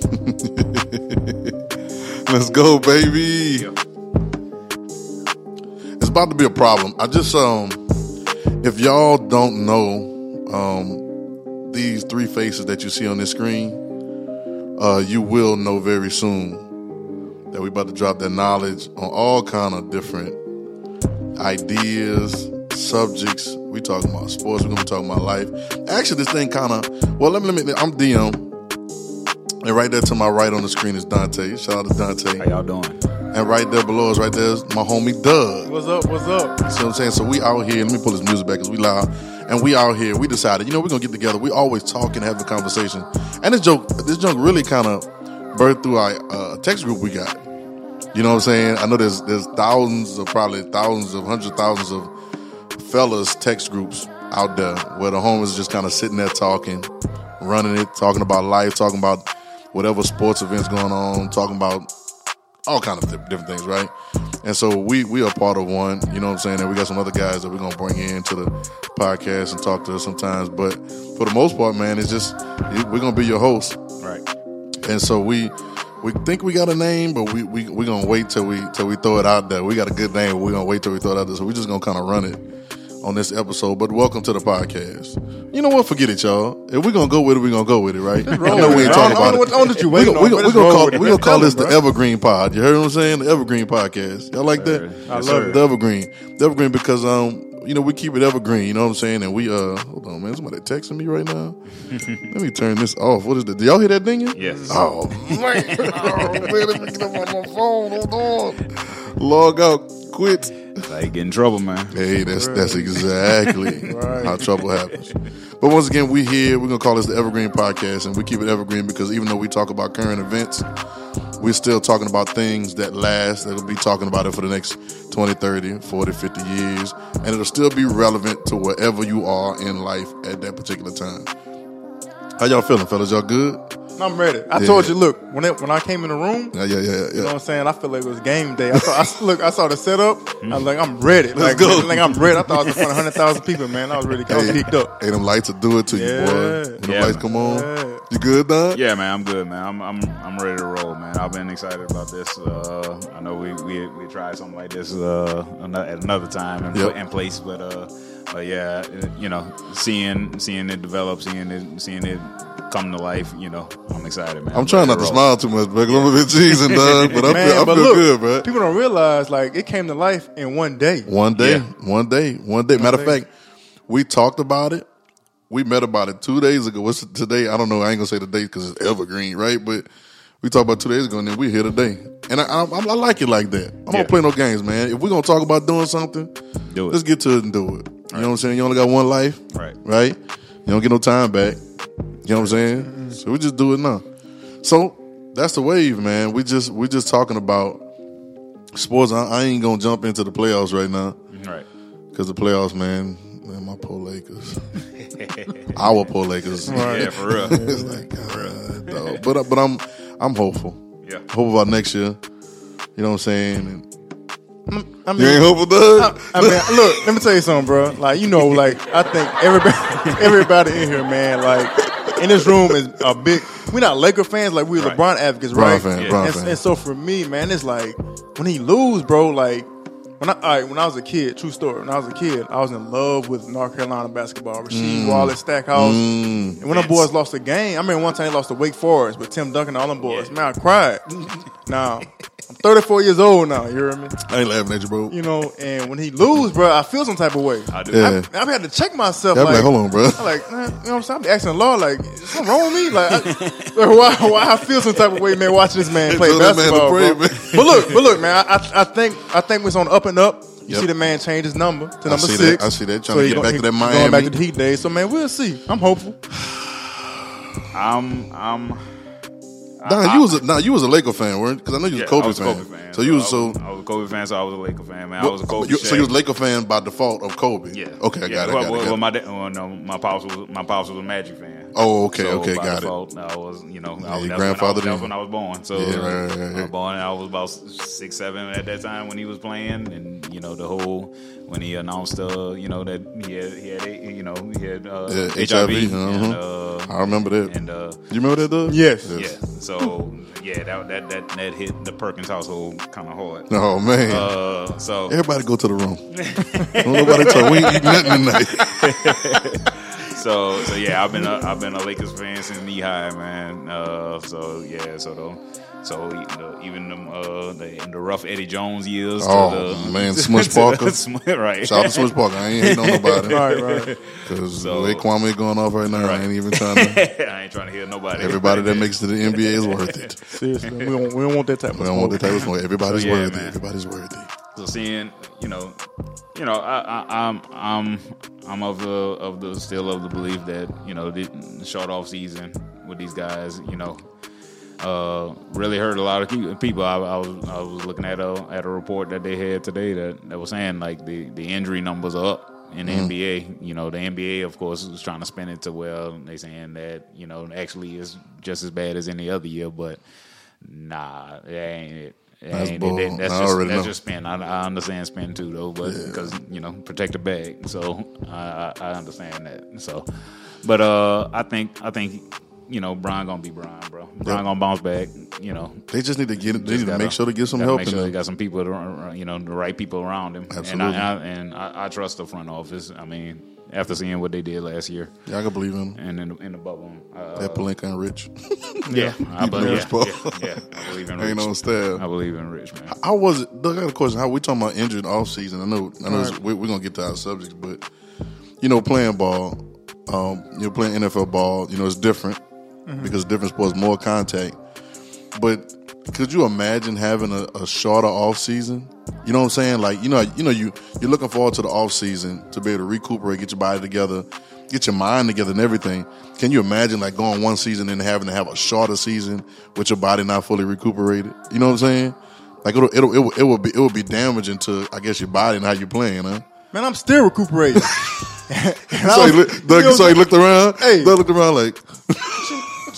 Let's go, baby. It's about to be a problem. I just um, if y'all don't know um, these three faces that you see on this screen, uh, you will know very soon that we about to drop that knowledge on all kind of different ideas, subjects. We talking about sports. We're gonna talking about life. Actually, this thing kind of well. Let me let me. I'm DM, and right there to my right on the screen is Dante. Shout out to Dante. How y'all doing? And right there below us, right there is my homie Doug. What's up? What's up? You see what I'm saying? So we out here. Let me pull this music back because we loud. And we out here. We decided, you know, we're gonna get together. We always talk and have a conversation. And this joke, this joke really kind of birthed through our uh, text group we got. You know what I'm saying? I know there's there's thousands of probably thousands of hundreds of thousands of fellas text groups out there where the homies just kind of sitting there talking, running it, talking about life, talking about whatever sports events going on, talking about all kind of different things, right? And so we we are part of one, you know what I'm saying? And we got some other guys that we're gonna bring in to the podcast and talk to us sometimes. But for the most part, man, it's just we're gonna be your host. Right. And so we we think we got a name, but we we we gonna wait till we till we throw it out there. We got a good name, we're gonna wait till we throw it out there. So we're just gonna kind of run it on this episode. But welcome to the podcast. You know what? Forget it, y'all. If we're gonna go with it, we're gonna go with it, right? I know we ain't talking about it. what- I don't know what you we gonna, we gonna, we gonna call we gonna call this the. Evergreen Pod. You heard what I'm saying? The Evergreen Podcast. Y'all like that? I love it. The Evergreen. The Evergreen because um you know we keep it evergreen. You know what I'm saying? And we uh hold on man, somebody texting me right now. Let me turn this off. What is that? Did y'all hear that dinging? Yes. Oh man, oh, man, let me get up on my phone. Hold on. Log out. Quit. Like get in trouble, man. Hey, that's that's exactly Right. how trouble happens. But once again, we here. We're gonna call this the Evergreen Podcast, and we keep it evergreen because even though we talk about current events, we're still talking about things that last. That'll be talking about it for the next 20, 30, 40, 50 years, and it'll still be relevant to wherever you are in life at that particular time. How y'all feeling, fellas? Y'all good? I'm ready. I Yeah. told you, look, when it, when I came in the room, Yeah, yeah, yeah, you know yeah. what I'm saying? I feel like it was game day. I saw, I, look, I saw the setup. I was like, I'm ready. like, go. like I'm ready. I thought I was in front of 100,000 people, man. I was really, I was geeked up. Hey, them lights will do it to you, boy. Yeah. When the Yeah, lights man. come on, Yeah. you good, Don? Yeah, man, I'm good, man. I'm I'm I'm ready to roll, man. I've been excited about this. Uh, I know we we we tried something like this uh, at another time and, Yep. and place, but uh, but yeah, you know, seeing seeing it develop, seeing it seeing it come to life, you know, I'm excited, man. I'm trying not to roll. smile too much. 'cause I'm a bit cheesing, dog. But I Man, feel, I but feel look, good, bro. people don't realize, like, it came to life in one day. One day, Yeah. one day, one day. Matter of fact, we talked about it. We met about it two days ago. What's today? I don't know. I ain't gonna say the date because it's evergreen, right? But we talked about two days ago, and then we here today. And I, I, I like it like that. I don't Yeah. play no games, man. If we're gonna talk about doing something, Do it. let's get to it and do it. You know what I'm saying? You only got one life, Right. Right? You don't get no time back. You know what I'm saying? So we just do it now. So that's the wave, man. We just we just talking about sports. I, I ain't gonna jump into the playoffs right now Right. because the playoffs, man. Man, my poor Lakers, our poor Lakers. Yeah, for real. it's like, God, dog. but but I'm I'm hopeful. Yeah. Hopeful about next year. You know what I'm saying? And mm, I you ain't hopeful, Doug? I mean, look, let me tell you something, bro. Like, you know, like, I think everybody, everybody in here, man, like, in this room is a big. We're not Laker fans, like we're Right. LeBron advocates, Bron right? fan, Yeah. Bron and, fan. and so for me, man, it's like when he lose, bro. Like when I all right, when I was a kid, true story. When I was a kid, I was in love with North Carolina basketball. Rasheed mm. Wallace, Stackhouse, mm. and when them boys lost a game, I mean, one time they lost to Wake Forest with Tim Duncan and all them boys. Man, I cried. now I'm 34 years old now. You hear me? I ain't laughing at you, bro. You know, and when he lose, bro, I feel some type of way. I do. Yeah. I've had to check myself. Yeah, I'm like, like, hold on, bro. I'm like, man, you know what I'm saying? I'm asking the Lord, like, is something wrong with me? Like, I, like, why, why I feel some type of way, man, watching this man play Tell that man basketball, pray, man. But look, but look, man, I, I, I think, I think we're on up and up. You Yep. see the man change his number to number see six. that. I see that. Trying to get go- back he to that Going Miami. back to the Heat days. So man, we'll see. I'm hopeful. I'm I'm Nah, you was a nah, you was a Laker fan, weren't? Because I know you was yeah, a Kobe I was a fan. Kobe fan. So you was I so. I was a Kobe fan, so I was a Laker fan, man. I was a Kobe. you, so you was a Laker fan by default of Kobe. Yeah. Okay, I yeah. got it. Well, got it, got well, it. my dad, well, no, my pops was my pops was a Magic fan. Oh, okay, So okay, by got it. default, I was, you know, I was, your that's grandfather when I, was- when I was born. So Yeah, right, right, right, I was born. I was about six, seven at that time when he was playing, and you know the whole when he announced, uh, you know that he had, he had, you know, he had uh, Yeah, HIV, HIV, uh-huh. uh, I remember that. And uh, You remember that, Doug? Yes. yeah, so yeah, that that that that hit the Perkins household kind of hard. Oh man. Uh, so Everybody go to the room. Don't nobody talk. We ain't eating nothing tonight. So so yeah, I've been a, I've been a Lakers fan since knee high, man. Uh, so yeah, so the, so the, even them uh, the, in the rough Eddie Jones years. Oh, to the, man, Smush Parker. Smush- right? Shout out to Switch Parker. I ain't hating on nobody. Right, right. Because So- the way Kwame going off right now, I ain't even trying to. I ain't trying to hear nobody. Everybody that makes it to the NBA is worth it. Seriously, we don't, we don't want that type of We don't want that smoke. type of smoke. Everybody's So, yeah, worthy. man. Everybody's worthy. So seeing, you know, you know, I, I, I'm I'm I'm of the of the still of the belief that you know the, short off season with these guys, you know, uh, really hurt a lot of pe- people. I, I was I was looking at a at a report that they had today that that was saying like the the injury numbers are up in the NBA. You know, the NBA of course is trying to spin it to well they saying that you know actually is just as bad as any other year, but nah, it ain't it. It That's ain't- bull. that- that's I just that's know. just spin. I, I understand spin too though, but because you know protect the bag, so I, I, understand that. So, but uh, I think I think you know Bron gonna be Bron, bro. Bron Yep. gonna bounce back. You know, They just need to get. They need to gotta- make sure to get some help Make sure they got some people, to, you know, the right people around him. Absolutely. And I, I, and I, I trust the front office. I mean, after seeing what they did last year Yeah, I can believe in them. and in the, in the bubble, uh, That Pelinka and Rich. yeah, I believe, yeah, yeah, yeah, I believe in Ain't Rich. no staff. I believe in Rich, man. How was it? Doug, I got a question. How we talking about injured off season? I know, I know, we, we're gonna get to our subjects, but you know, playing ball, um, you know, playing NFL ball, you know, it's different because different sports, more contact. But could you imagine having a, a shorter off season? You know what I'm saying? Like, you know, you know, you you're looking forward to the off season to be able to recuperate, get your body together, get your mind together, and everything. Can you imagine like going one season and having to have a shorter season with your body not fully recuperated? You know what I'm saying? Like it'll it'll it will, it will be it will be damaging to I guess your body and how you're playing, huh? Man, I'm still recuperating. So he, look, Doug, so he looked around. Hey. Doug looked around like,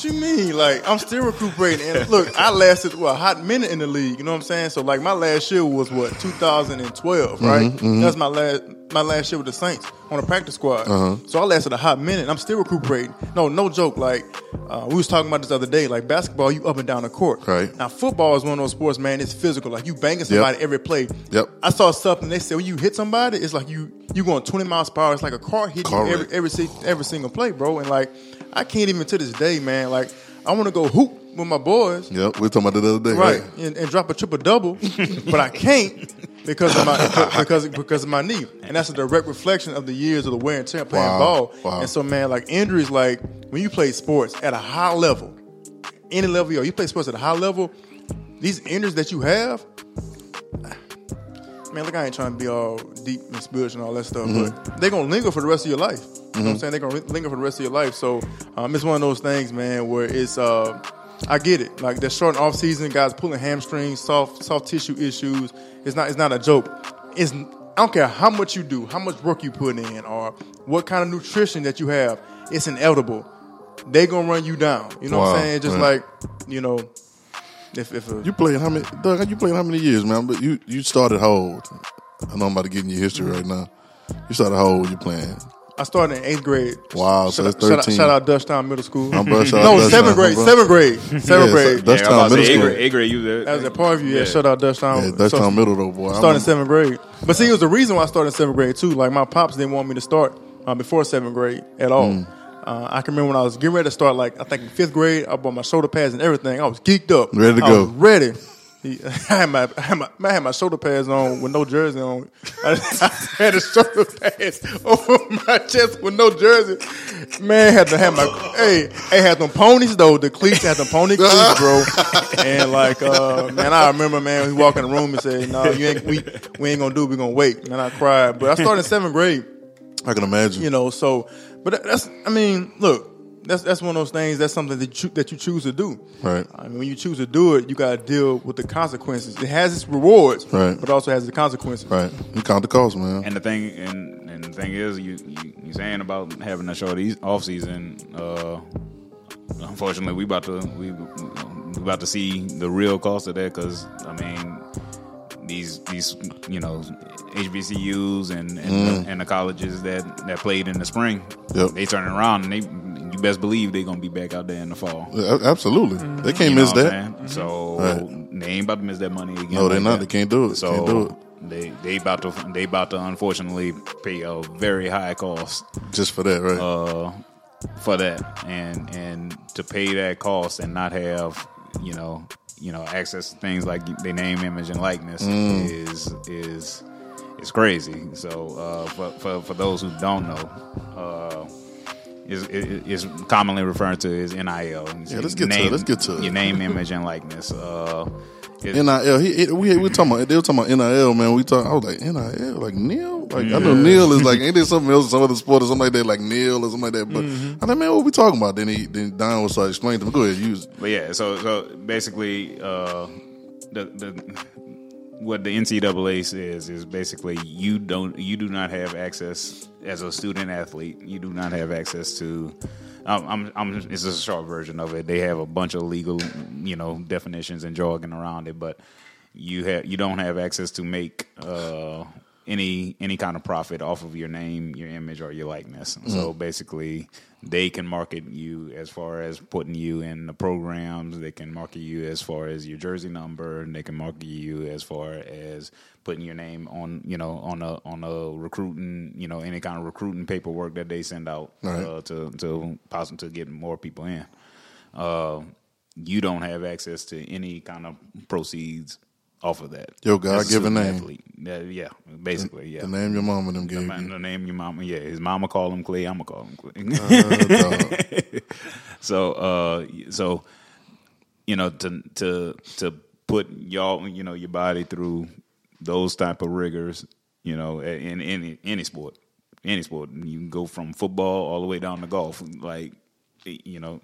What you mean? Like I'm still recuperating. And look, I lasted what a hot minute in the league. You know what I'm saying? So like my last year was what 2012, right? Mm-hmm, That's my last my last year with the Saints on the practice squad. Uh-huh. So I lasted a hot minute. I'm still recuperating. No, no joke. Like uh, we was talking about this other day. Like basketball, you up and down the court. Right. Now football is one of those sports, man. It's physical. Like you banging somebody every play. Yep. I saw something. They said when you hit somebody, it's like you you going 20 miles per hour. It's like a car hitting you every every every single play, bro. And like I can't even to this day, man. Like I want to go hoop with my boys, yep, we were talking about that the other day, right, right? and, and drop a triple double, but I can't because of my because because of my knee, and that's a direct reflection of the years of the wear and tear playing Wow. ball. Wow. And so, man, like injuries, like when you play sports at a high level, any level you you play sports at a high level, these injuries that you have. Man, look, I ain't trying to be all deep and spiritual and all that stuff, mm-hmm. but they're gonna linger for the rest of your life. You know what I'm saying? They're gonna linger for the rest of your life. So um, it's one of those things, man, where it's uh, I get it. Like the short and off season, guys pulling hamstrings, soft soft tissue issues. It's not it's not a joke. It's I don't care how much you do, how much work you put in, or what kind of nutrition that you have. It's inevitable. They gonna run you down. You know what I'm saying? Just right. like you know, if if a, You played how many? Doug, you played how many years, man? But you you started how old? I know I'm about to get in your history right now. You started how old? You playing? I started in eighth grade. Wow, so shout, that's out- shout out, 13. shout out Dutchtown Middle School. I'm bro, shout no, out seventh grade, bro. seventh grade, seventh Yeah, grade. so Dutchtown yeah, I'm about to Middle School. A grade, you there? That was at Parkview. Yeah, shout out Dutchtown. Yeah, So- Dutchtown Middle though, boy. I Started in remember- seventh grade. But see, it was the reason why I started in seventh grade too. Like my pops didn't want me to start uh, before seventh grade at all. Mm. Uh, I can remember when I was getting ready to start, like I think in fifth grade, I bought my shoulder pads and everything. I was geeked up, Ready to I go. was ready. He- I had my, I had my, I had my shoulder pads on with no jersey on. I, I had the shoulder pads over my chest with no jersey. Man, had to have my hey, hey, had them ponies though. The cleats had the pony cleats, bro. And like, uh, man, I remember, man, we walk in the room and say, "No, you ain't. We we ain't gonna do. it. We gonna wait." And I cried. But I started in seventh grade I can imagine. you know. So, but that's, I mean, look, that's that's one of those things. That's something that you that you choose to do. Right. I mean, when you choose to do it, you got to deal with the consequences. It has its rewards, Right. but also has the consequences. right. You count the cost, man. And the thing, and, and the thing is, you you, you saying about having a short off season. Uh, unfortunately, we about to we, we about to see the real cost of that because I mean, these these you know HBCUs and and, the, and the colleges that that played in the spring, Yep. they turning around and they you best believe they're gonna be back out there in the fall. Yeah, absolutely. They can't You miss that. Saying? So Right. they ain't about to miss that money again. No, they're like not. that. They can't do it. So Can't do it. they they about to they about to unfortunately pay a very high cost Just for that, right? uh, for that, and and to pay that cost and not have you know you know access to things like their name, image, and likeness Mm. is is is crazy. So uh, for, for for those who don't know. Uh, is, is commonly referred to as NIL. Yeah, let's get to it. Let's get to it. Your name, image, and likeness. Uh, NIL. He, he- we we talking about they were talking about NIL, man. We talk. I was like NIL, like Neil. Like I know Neil is like ain't there something else, some other sport or something like that, like Neil or something like that. But I like, man, what we talking about? Then he then Don was like explain to me. Go ahead, use. But yeah, so so basically, uh, the the what the NCAA says is basically you don't you do not have access as a student athlete. You do not have access to. Um, I'm, I'm, it's a short version of it. They have a bunch of legal, you know, definitions and jargon around it, but you have you don't have access to make uh, any any kind of profit off of your name, your image, or your likeness. So basically, they can market you as far as putting you in the programs. They can market you as far as your jersey number, and they can market you as far as putting your name on you know on a on a recruiting you know any kind of recruiting paperwork that they send out Right. uh, to to possibly to get more people in. Uh, you don't have access to any kind of proceeds off of that. Your As a God-given name. athlete. Yeah, yeah, basically, yeah. The name your mama them The, gave ma- you. the name your mama, yeah. His mama call him Clay. I'ma call him Clay. Uh, so, uh, so you know, to to to put y'all, you know, your body through those type of rigors, you know, in any any sport, any sport, you can go from football all the way down to golf. Like, you know,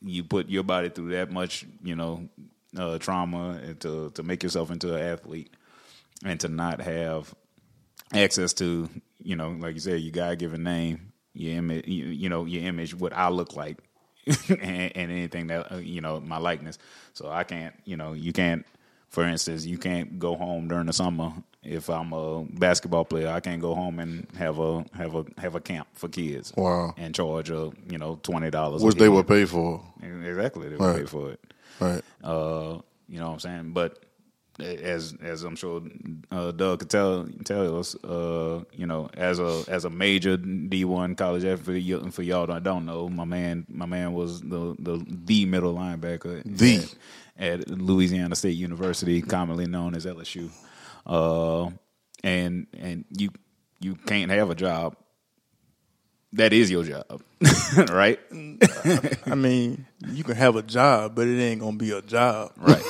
you put your body through that much, you know, uh, trauma and to to make yourself into an athlete, and to not have access to, you know, like you said, your God given name, your image, you, you know, your image, what I look like, and, and anything that uh, you know, my likeness. So I can't, you know, you can't. For instance, you can't go home during the summer if I'm a basketball player. I can't go home and have a have a have a camp for kids. Wow. And charge a you know twenty dollars, Which they would pay for. exactly they would Right. pay for it. Right. Uh, you know what I'm saying? But as as I'm sure uh, Doug could tell tell us, uh, you know, as a as a major D1 college athlete, for, y- for y'all that don't know, my man my man was the the, the middle linebacker The. at, at Louisiana State University, commonly known as LSU. Uh, and and you you can't have a job. That is your job, right? I mean, you can have a job, but it ain't gonna be a job. Right.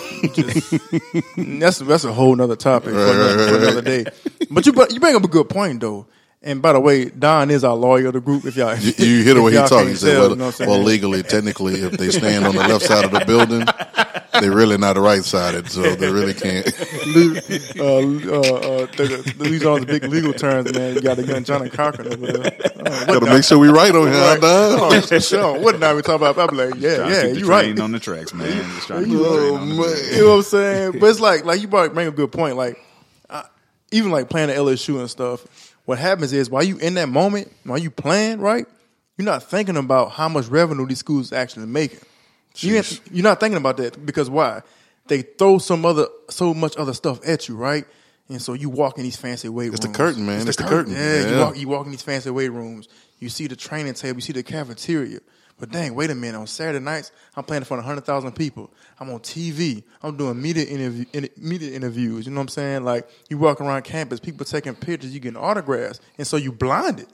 that's that's a whole nother topic for, another, for another day. But you you bring up a good point though. And by the way, Don is our lawyer of the group. If y'all You, you hear the way he talks. He said, tell, well, you know well, legally, technically, if they stand on the left side of the building, they're really not right sided, so they really can't. uh, uh, uh, the, the, these are the big legal terms, man. You got the young Johnnie Cochran over there. Uh, Got to make sure we right on here, Right. Don. Oh, for sure. What now we talking about? I'm like, yeah, yeah, you right. on the tracks, man. Just trying to keep the Oh, on the man. tracks. You know what I'm saying? But it's like, like you brought bring a good point. Like, uh, even like playing at LSU and stuff. What happens is while you in that moment, while you playing, right? You're not thinking about how much revenue these schools actually making. You you're not thinking about that because why? They throw some other, so much other stuff at you, right? And so you walk in these fancy weight It's rooms. the curtain, man. It's the curtain. Yeah, you walk, you walk in these fancy weight rooms. You see the training table. You see the cafeteria. But dang, wait a minute. On Saturday nights, I'm playing in front of 100,000 people. I'm on TV. I'm doing media, interview, in, media interviews. You know what I'm saying? Like, you walk around campus, people taking pictures, you getting autographs. And so you blinded.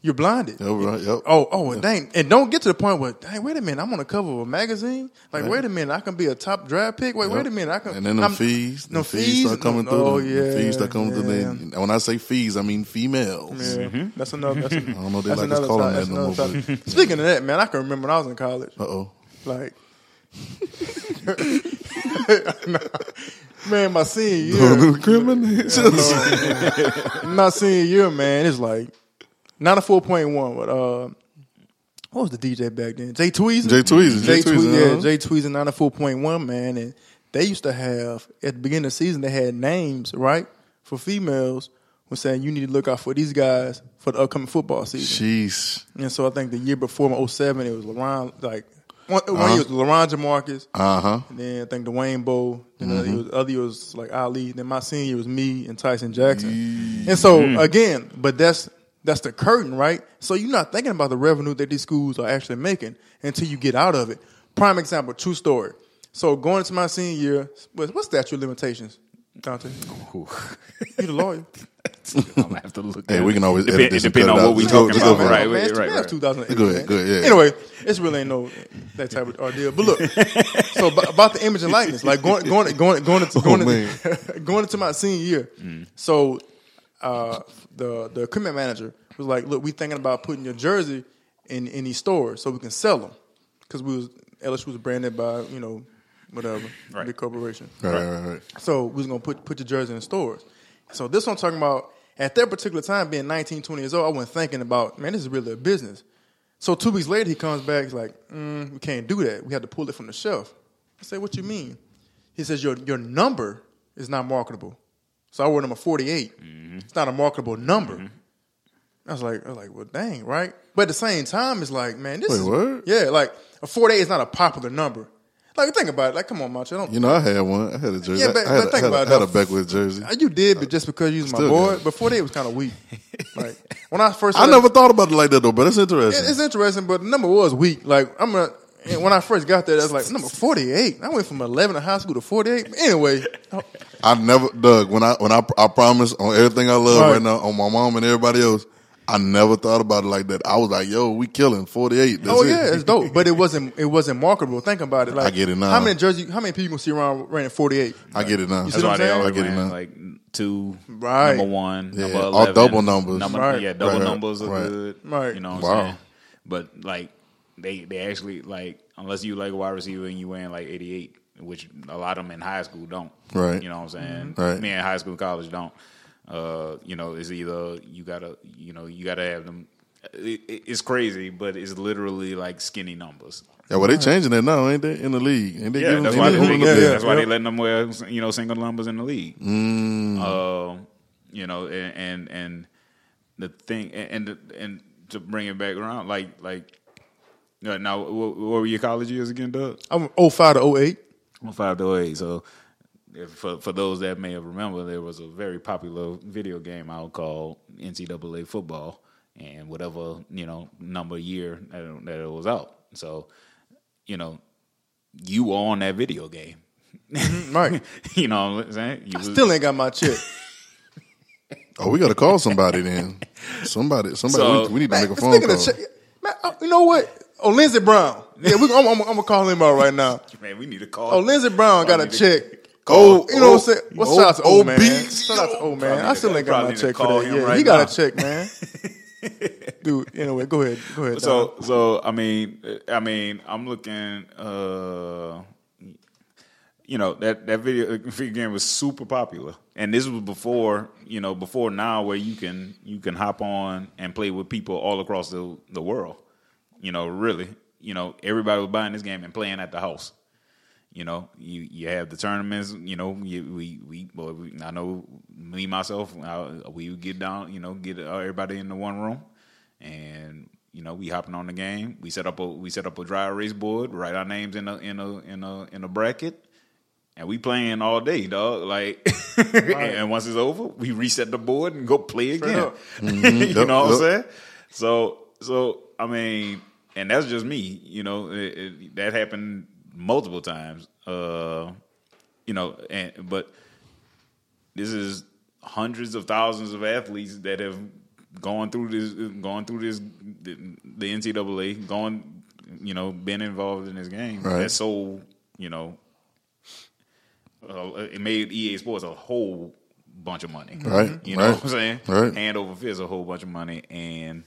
You're blinded. Yep, right, yep. Oh, oh, and dang. And don't get to the point where, dang, wait a minute, I'm on the cover of a magazine. Like, wait a minute, I can be a top draft pick. Wait, wait a minute, I can. And then the I'm- fees, no the fees start coming no, through. Oh, the, yeah. the fees start coming yeah. through. They, when I say fees, I mean females. Yeah, that's another. That's, I don't know they like us calling that no more, Speaking of that, man, I can remember when I was in college. Uh oh. Like, man, my senior year, Discrimination. my senior year, man, it's like not a four point one, but uh, what was the DJ back then? Jay Tweezer. Jay Tweezer, Jay Jay Tweezer, Tweezer, yeah, uh-huh. Jay Tweezer, ninety four point one, man, and they used to have at the beginning of the season they had names right for females was saying you need to look out for these guys for the upcoming football season. Jeez. And so I think the year before in 07, it was LaRon, like, one, one year was LaRon Jamarcus. Uh huh. And then I think Dwayne Bowe. Then the other, year was, other year was like Ali. Then my senior year was me and Tyson Jackson. And so again, but that's that's the curtain, right? So you're not thinking about the revenue that these schools are actually making until you get out of it. Prime example, true story. So going into my senior year, what- what's statute of limitations, Dante? You the lawyer. I'm gonna have to look. Hey, at we it. can always Depend- edit this and depending on what we Just go- talking just go about. for. Right, man, right, right, right. 2008. Go ahead, go ahead, yeah. Anyway, it's really ain't no that type of ordeal. But look, so ab- about the image and likeness, like going going going going into going, Oh, into, going into my senior year. So uh, the the equipment manager was like, "Look, we thinking about putting your jersey in in these stores so we can sell them because we was LSU was branded by you know whatever Right. big corporation." Right, right, right. So we was gonna put put your jersey in stores. So this one I'm talking about at that particular time, being 19, 20 years old, I wasn't thinking about, man, this is really a business. So two weeks later, he comes back. He's like, mm, we can't do that. We had to pull it from the shelf. I say, what you mean? He says, your your number is not marketable. So I wore number 48. It's not a marketable number. I was like, I was like, well, dang, right? But at the same time, it's like, man, this Wait, is what? yeah, like a 48 is not a popular number. Like think about it. Like, come on, Macho. Don't, You know, I had one. I had a jersey. Yeah, but- I had, but a- think had, about a, it, had a. Beckwith jersey. Uh, You did, but just because you was my boy. it. Before it was kind of weak. Like when I first, I never thought about it like that though, but it's interesting. It- It's interesting, but the number was weak. Like I'm a. and When I first got there, I was like number 48. I went from 11 in high school to 48. Anyway, I never, Doug. When I when I I promise on everything I love right, Right. now, on my mom and everybody else, I never thought about it like that. I was like, "Yo, we killing forty eight. oh yeah, it's dope. But it wasn't. It wasn't marketable. Think about it. Like I get it now. How many jersey? How many people see around running 48? I get it now. You That's see what why I'm they saying? always I get it now. like two, Right. number one, Yeah, number all double numbers. Number, Right. Yeah, double Right, right, numbers are right. good. Right. You know what Wow. I'm saying? But like they they actually like unless you like a wide receiver and you wearing like 88, which a lot of them in high school don't. Right. You know what I'm saying? Right. Me in high school, college don't. Uh, you know, it's either you gotta, you know, you gotta have them. It, it- it's crazy, but it's literally like skinny numbers. Yeah, well, they changing that now, ain't they? In the league, ain't they? Yeah, that's ain't why they they, yeah, yeah. that's why they letting them wear you know single numbers in the league. Mm. Um, you know, and and, and the thing and and, and to bring it back around, like like uh, now, what, what were your college years again, Doug? I'm 05 to 08. Well, five to eight. So, if, for for those that may have remember, there was a very popular video game out called NCAA football, and whatever you know number year that, it- that it was out. So, you know, you were on that video game. Right. you know what I'm saying? You I was- still ain't got my chip. Oh, we got to call somebody then. Somebody, somebody. So- we, we need to Man, make a phone call. of check, man, uh, you know what? Oh, Lindsey Brown. Yeah, we, I'm, I'm, I'm gonna call him out right now. man, we need to call. Oh, Lindsey Brown got a check. Oh, you know what I'm saying? What's shout out to old man? Shout out to old man. I still ain't got my probably need to check for that. Yeah, right he got now. a check, man. Dude, anyway, go ahead. Go ahead. So so I mean I mean I'm looking uh you know that that video video game was super popular and this was before you know before now where you can you can hop on and play with people all across the the world you know really you know everybody was buying this game and playing at the house you know, you you have the tournaments. You know, you, we we well, we, I know me myself. I, we would get down. You know, get uh, everybody in the one room, and you know, we hopping on the game. We set up a we set up a dry erase board. Write our names in a in a in a in a bracket, and we playing all day, dog. Like, and once it's over, we reset the board and go play again. up. you Yep, know what I'm saying? So so I mean, and that's just me. You know, it, it, that happened multiple times. Uh, you know, and but this is hundreds of thousands of athletes that have gone through this, gone through this, the, the NCAA, gone, you know, been involved in this game. Right. That sold, you know, uh, it made EA Sports a whole bunch of money. Right, You know right, what I'm saying? right. Hand over fist, a whole bunch of money, and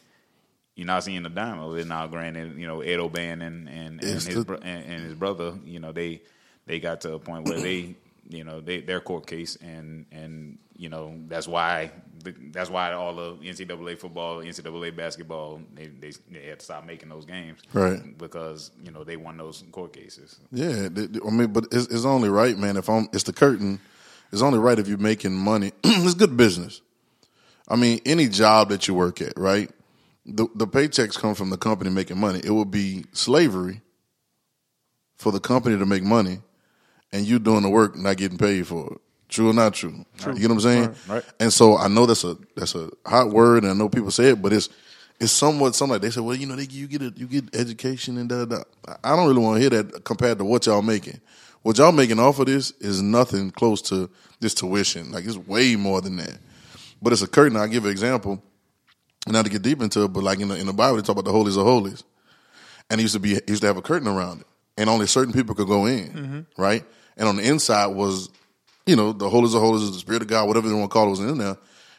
you're not seeing the dime of it now. Granted, you know Ed O'Bannon and and, and his the- bro- and, and his brother, you know they they got to a point where they, you know, they their court case, and and you know that's why the, that's why all the NCAA football, NCAA basketball, they, they they had to stop making those games, Right. Because you know they won those court cases. Yeah, I mean, but it's, it's only right, man. If I'm, it's the curtain. It's only right if you're making money. it's good business. I mean, any job that you work at, right? The the paychecks come from the company making money. It would be slavery for the company to make money, and you doing the work not getting paid for it. True or not true? true. You get what I'm saying? Right, right. And so I know that's a that's a hot word, and I know people say it, but it's it's somewhat something like they say. Well, you know, they, you get a, you get education and da da. da. I don't really want to hear that compared to what y'all making. What y'all making off of this is nothing close to this tuition. Like it's way more than that. But it's a curtain. I'll give an example. Not to get deep into it, but like in the in the Bible, they talk about the holies of holies, and it used to be it used to have a curtain around it, and only certain people could go in, mm-hmm. right? And on the inside was, you know, the holies of holies, the spirit of God, whatever they want to call it, was in there,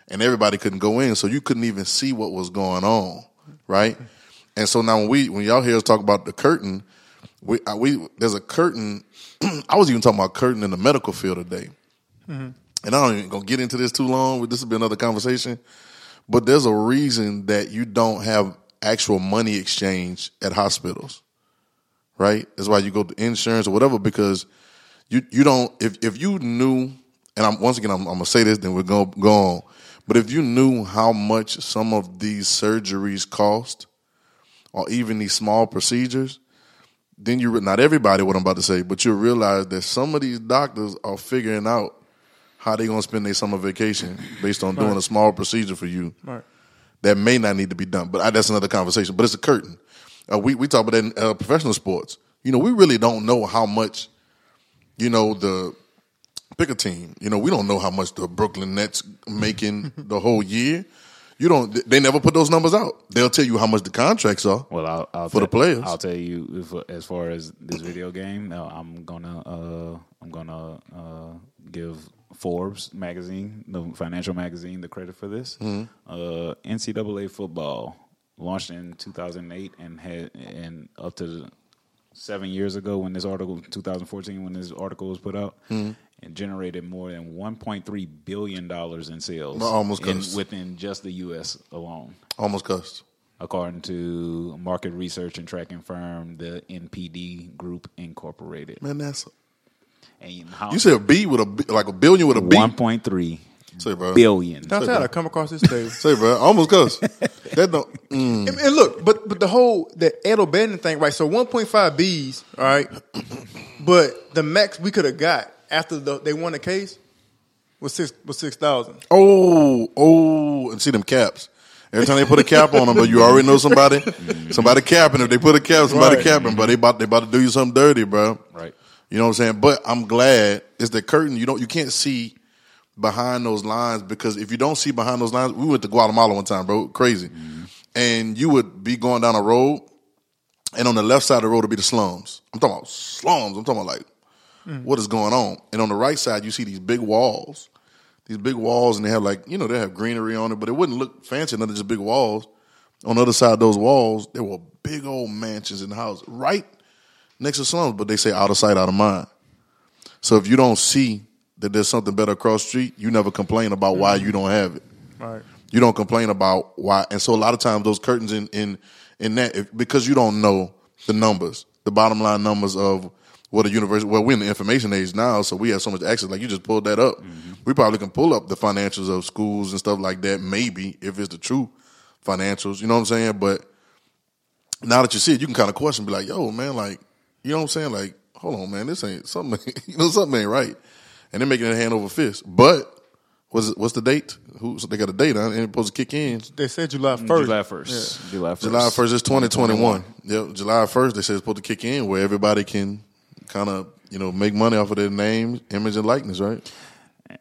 and everybody couldn't go in, so you couldn't even see what was going on, right? And so now when we when y'all hear us talk about the curtain, we we there's a curtain. I was even talking about curtain in the medical field today mm-hmm. and I don't even gonna get into this too long. But this will be another conversation. But there's a reason that you don't have actual money exchange at hospitals, right? That's why you go to insurance or whatever because you you don't if if you knew and I'm once again I'm, I'm gonna say this then we're gonna go on. But if you knew how much some of these surgeries cost, or even these small procedures, then you not everybody what I'm about to say, but you realize that some of these doctors are figuring out how they gonna spend their summer vacation based on doing a small procedure for you Right. that may not need to be done. But I, that's another conversation. But it's a curtain. Uh, we we talk about that in uh, professional sports. You know, we really don't know how much. You know the pick a team. You know, we don't know how much the Brooklyn Nets making the whole year. You don't. They never put those numbers out. They'll tell you how much the contracts are. Well, I'll, I'll For the players. I'll tell you if, as far as this video game. No, I'm gonna uh, I'm gonna uh, give Forbes magazine, the financial magazine, the credit for this. Mm-hmm. Uh, NCAA football launched in 2008 and had and up to seven years ago when this article 2014 when this article was put out. Mm-hmm. And generated more than 1.3 billion dollars in sales I almost in- within just the U.S. alone Almost cussed. according to market research and tracking firm the NPD Group Incorporated. Man, that's And how you said a B with a B, like a billion with a B. one point three Say, bro. billion. That's how I come across this day. Say, bro. I almost cussed. that don't. Mm. and, and look, but but the whole the Ed O'Bannon thing, right? So 1.5 Bs, all right. But the max we could have got after the, they won the case was six was six thousand. Oh, oh, and see them caps. Every time they put a cap on them, but you already know somebody, somebody capping. If they put a cap, somebody Right. capping, but they about they about to do you something dirty, bro. Right. You know what I'm saying? But I'm glad it's the curtain. You don't you can't see behind those lines because if you don't see behind those lines, we went to Guatemala one time, bro, crazy, mm-hmm. and you would be going down a road, and on the left side of the road would be the slums. I'm talking about slums. I'm talking about like mm. what is going on, and on the right side you see these big walls, these big walls, and they have like you know they have greenery on it, but it wouldn't look fancy. None of just big walls. On the other side of those walls, there were big old mansions and houses right next to slums, but they say out of sight, out of mind. So if you don't see that there's something better across the street, you never complain about why you don't have it. Right. You don't complain about why. And so a lot of times those curtains in in in that if, because you don't know the numbers, the bottom line numbers of what a university. Well, we're in the information age now, so we have so much access. Like you just pulled that up. Mm-hmm. We probably can pull up the financials of schools and stuff like that. Maybe if it's the true financials, you know what I'm saying. But now that you see it, you can kind of question, be like, "Yo, man, like, you know what I'm saying? Like, hold on, man, this ain't something. you know, something ain't right." And they're making it hand over fist. But what's it, what's the date? Who so they got a date? Huh? And it's supposed to kick in They said July first. July first. July first. July first. Is 2021. Yep, July first. They said it's supposed to kick in where everybody can kind of you know make money off of their name, image, and likeness. Right?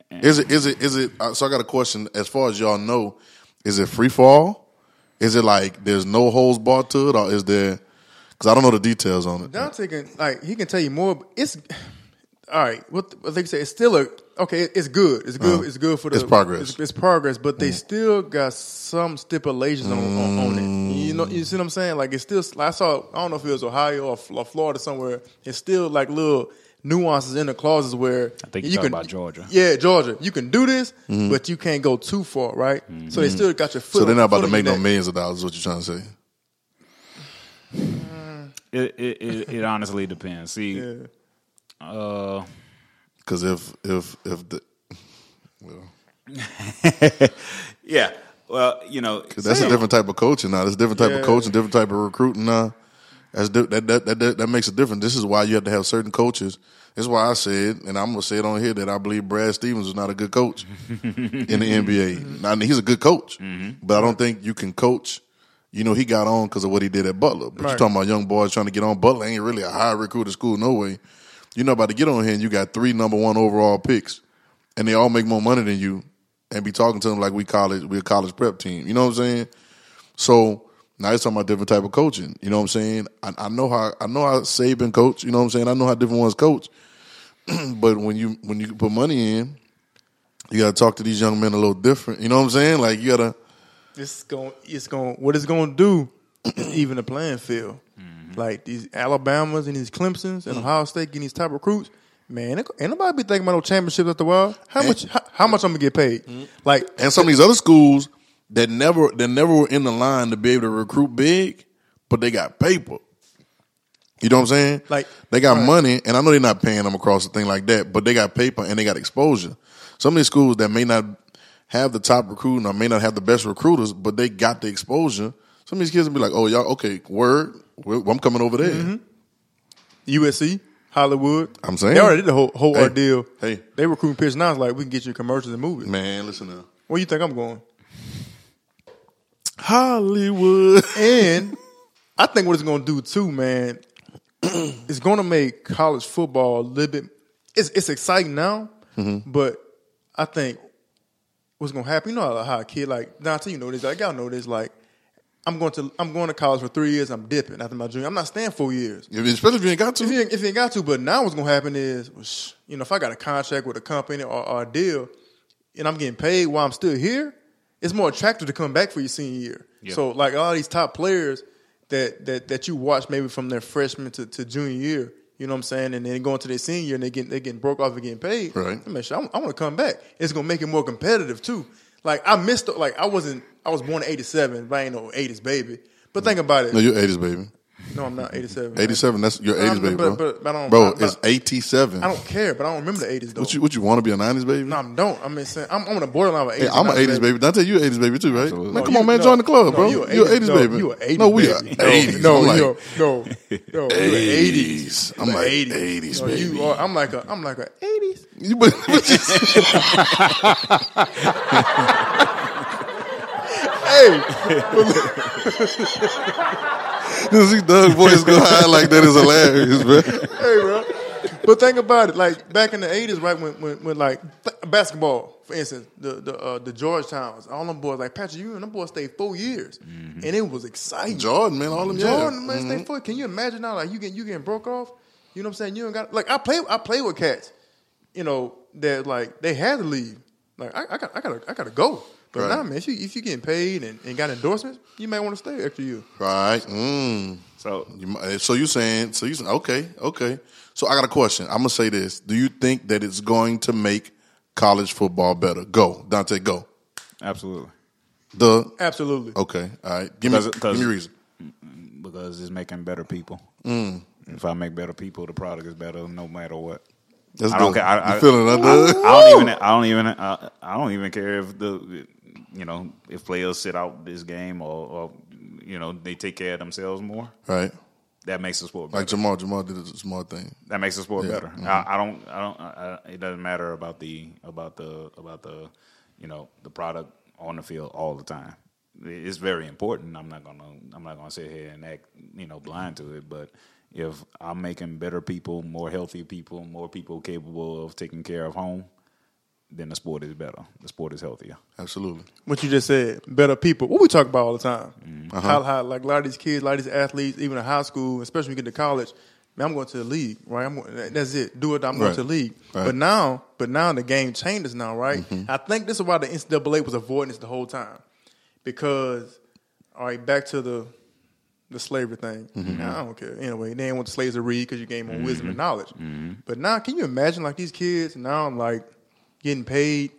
Is it? Is it? Is it? uh, So I got a question. As far as y'all know, is it free fall? Is it like there's no holes barred to it, or is there? Because I don't know the details on it. Dante can like he can tell you more. But it's all right. What, what they say? It's still a okay. It's good. It's good. it's good for the. It's progress. Mm. It's, it's progress, but they still got some stipulations on, on, on it. You know, you see what I'm saying? Like it's still. I saw. I don't know if it was Ohio or, or Florida somewhere. It's still like little nuances in the clauses where I think you're you talking can about Georgia. Yeah, Georgia. You can do this, but you can't go too far, right? So they still got your foot. Mm-hmm. So they're not about to make no millions of dollars. Is what you're trying to say? It, it, it, it honestly depends. See, Yeah. uh, Because if if if the well, Yeah. Well, you know, that's a different type of coaching now. That's a different type Yeah. of coaching, different type of recruiting now. That's di- that, that that that that makes a difference. This is why you have to have certain coaches. That's why I said, and I'm gonna say it on here that I believe Brad Stevens is not a good coach in the NBA. Now, he's a good coach, but I don't think you can coach. You know, he got on because of what he did at Butler. But you're talking about young boys trying to get on. Butler ain't really a high recruiter school, no way. You're not about to get on here and you got three number one overall picks, and they all make more money than you, and be talking to them like we college, we a college prep team. You know what I'm saying? So now it's talking about different type of coaching. You know what I'm saying? I, I know how I know how Saban coach. You know what I'm saying? I know how different ones coach. but when you when you put money in, you got to talk to these young men a little different. You know what I'm saying? Like you got to. It's going. It's going. What it's going to do is even the playing field. Mm-hmm. Like these Alabamas and these Clemson's and Ohio State getting these top recruits. Man, ain't nobody be thinking about no championships after a while. How much? How, how much I'm gonna get paid? Mm-hmm. Like, And some of these other schools that never that never were in the line to be able to recruit big, but they got paper. You know what I'm saying? Like- they got right. money, and I know they're not paying them across the thing like that, but they got paper and they got exposure. Some of these schools that may not have the top recruiting or may not have the best recruiters, but they got the exposure. Some of these kids will be like, "Oh, y'all, okay, word, I'm coming over there." Mm-hmm. USC, Hollywood. I'm saying. they already did the whole whole Hey, ordeal. hey. they recruiting pitch now. It's like we can get you commercials and movies. Man, listen now, Where you think I'm going? Hollywood. And I think what it's going to do too, man, it's going to make college football a little bit. It's it's exciting now, but I think what's to happen. You know how a kid like Dante, you know this. Like y'all know this. Like I'm going to I'm going to college for three years. I'm dipping after my junior. I'm not staying four years. Especially if you ain't got to. If you, ain't- if you ain't got to, but now what's gonna happen is, you know, if I got a contract with a company or, or a deal, and I'm getting paid while I'm still here, it's more attractive to come back for your senior year. Yeah. So, like all these top players that that that you watch maybe from their freshman to, to junior year, you know what I'm saying, and then going to their senior year and they get they getting broke off and getting paid. Right. I mean, shit, I, want to come back. It's gonna make it more competitive too. Like I missed, like I wasn't, I was born in '87, but I ain't no '80s baby. But think about it. No, you're 80s baby. No, I'm not '87. 87. That's your 80s Um, baby, but- bro. but- but I don't- bro, but- it's 87. I don't care, but I don't remember the '80s though. What you what you want to be a 90s baby? No, I don't. I mean, saying, I'm, I'm on the borderline of 80s. Hey, I'm an 80s baby. Dante, you an 80s baby too, right? Absolutely. Man, No, come you- on, man, no, join the club, no, bro. you a You're 80s 80s no, baby. you a 80s no, we are 80s. No, I'm like, yo, no, no, 80s. I'm like 80s, No, baby. You are, I'm like a, I'm like a 80s. You- but- but Hey, to see Doug voice go high like that is hilarious, bro. hey, bro. But think about it. Like back in the 80s, right when when, when like basketball, for instance, the the uh, the Georgetowns, all them boys like Patrick Ewing, them boys stayed four years, and it was exciting. Jordan, man, all them Jordan, yeah. man, stay four. Can you imagine now? Like you get you getting broke off. You know what I'm saying? You ain't got like I play I play with cats. You know that like they had to leave. Like I, I got I gotta I gotta go. But Right. now, man, if you if you getting paid and, and got endorsements, you may want to stay extra year. Right. Mm. So You, mi- so you saying? So you saying? Okay, okay. So I got a question. I'm gonna say this. Do you think that it's going to make college football better? Go, Dante. Go. absolutely The Absolutely. okay. All right. Give me Because- because- give me a reason. because it's making better people. Mm. If I make better people, the product is better no matter what. That's I don't good. care. I- you I- feeling that? Doug? I don't even. I don't even. Uh, I don't even care if the, you know, if players sit out this game or, or you know, they take care of themselves more. Right. That makes the sport better. Like Jamal. Jamal did a smart thing. that makes the sport Yeah. better. Mm-hmm. I, I don't. I don't. I, it doesn't matter about the about the about the you know the product on the field all the time. It's very important. I'm not gonna. I'm not gonna sit here and act you know blind to it. But if I'm making better people, more healthy people, more people capable of taking care of home, then the sport is better. The sport is healthier. Absolutely. What you just said, better people. What we talk about all the time. Mm-hmm. Uh-huh. How, how like a lot of these kids, a lot of these athletes, even in high school, especially when you get to college, man, I'm going to the league, right? I'm that's it. Do it. I'm going to the league. Right. Mm-hmm. But now, but now the game changes now, right? I think this is why the NCAA was avoiding this the whole time, because all right, back to the the slavery thing. Mm-hmm. Now, I don't care. Anyway, they didn't want the slaves to read because you gave them wisdom Mm-hmm. and knowledge. But now, can you imagine like these kids now, I'm like getting paid?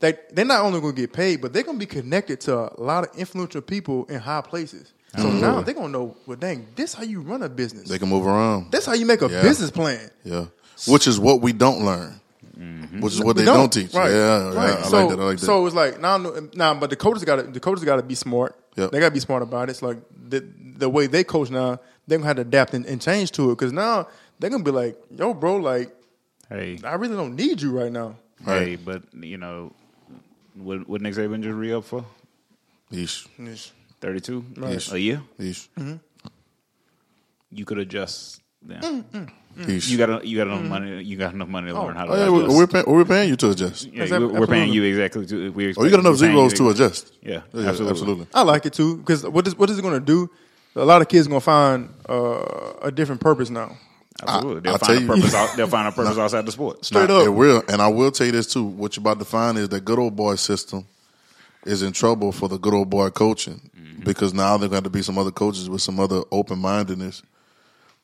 They they're not only going to get paid, but they're going to be connected to a lot of influential people in high places. So now they're going to know, well, dang, this is how you run a business. They can move around. That's how you make a Yeah. business plan. Yeah. Which is what we don't learn. Mm-hmm. which is what they We don't, teach. Right. Yeah, right. yeah, I so, like that. I like that. So it's like now, now, but the coaches got the coaches got to be smart. Yep. They got to be smart about it. It's like the the way they coach now, they're gonna have to adapt and, and change to it because now they're gonna be like, "Yo, bro, like Hey, I really don't need you right now." hey, but you know, what what Nick Saban just re up for? Yeesh. Thirty two Right. a year. Yeesh. Mm-hmm. You could adjust. Yeah. Mm, mm, mm. Yeesh. You got you got enough mm-hmm. money. You got enough money to oh. learn how to oh, yeah, adjust. we're, we're, paying, we're paying you to adjust. Yeah, Exactly. we're, we're paying you exactly. To, we Oh, you got enough zeros you- to adjust. Yeah, Yeah, absolutely. absolutely. I like it too because what is what is it going to do? A lot of kids going to find uh, a different purpose now. Absolutely. They'll I'll find a tell you- purpose. out, they'll find a purpose outside the sport. Straight Now, up. It will, and I will tell you this too. What you're about to find is that good old boy system is in trouble for the good old boy coaching mm-hmm. because now they're going to be some other coaches with some other open mindedness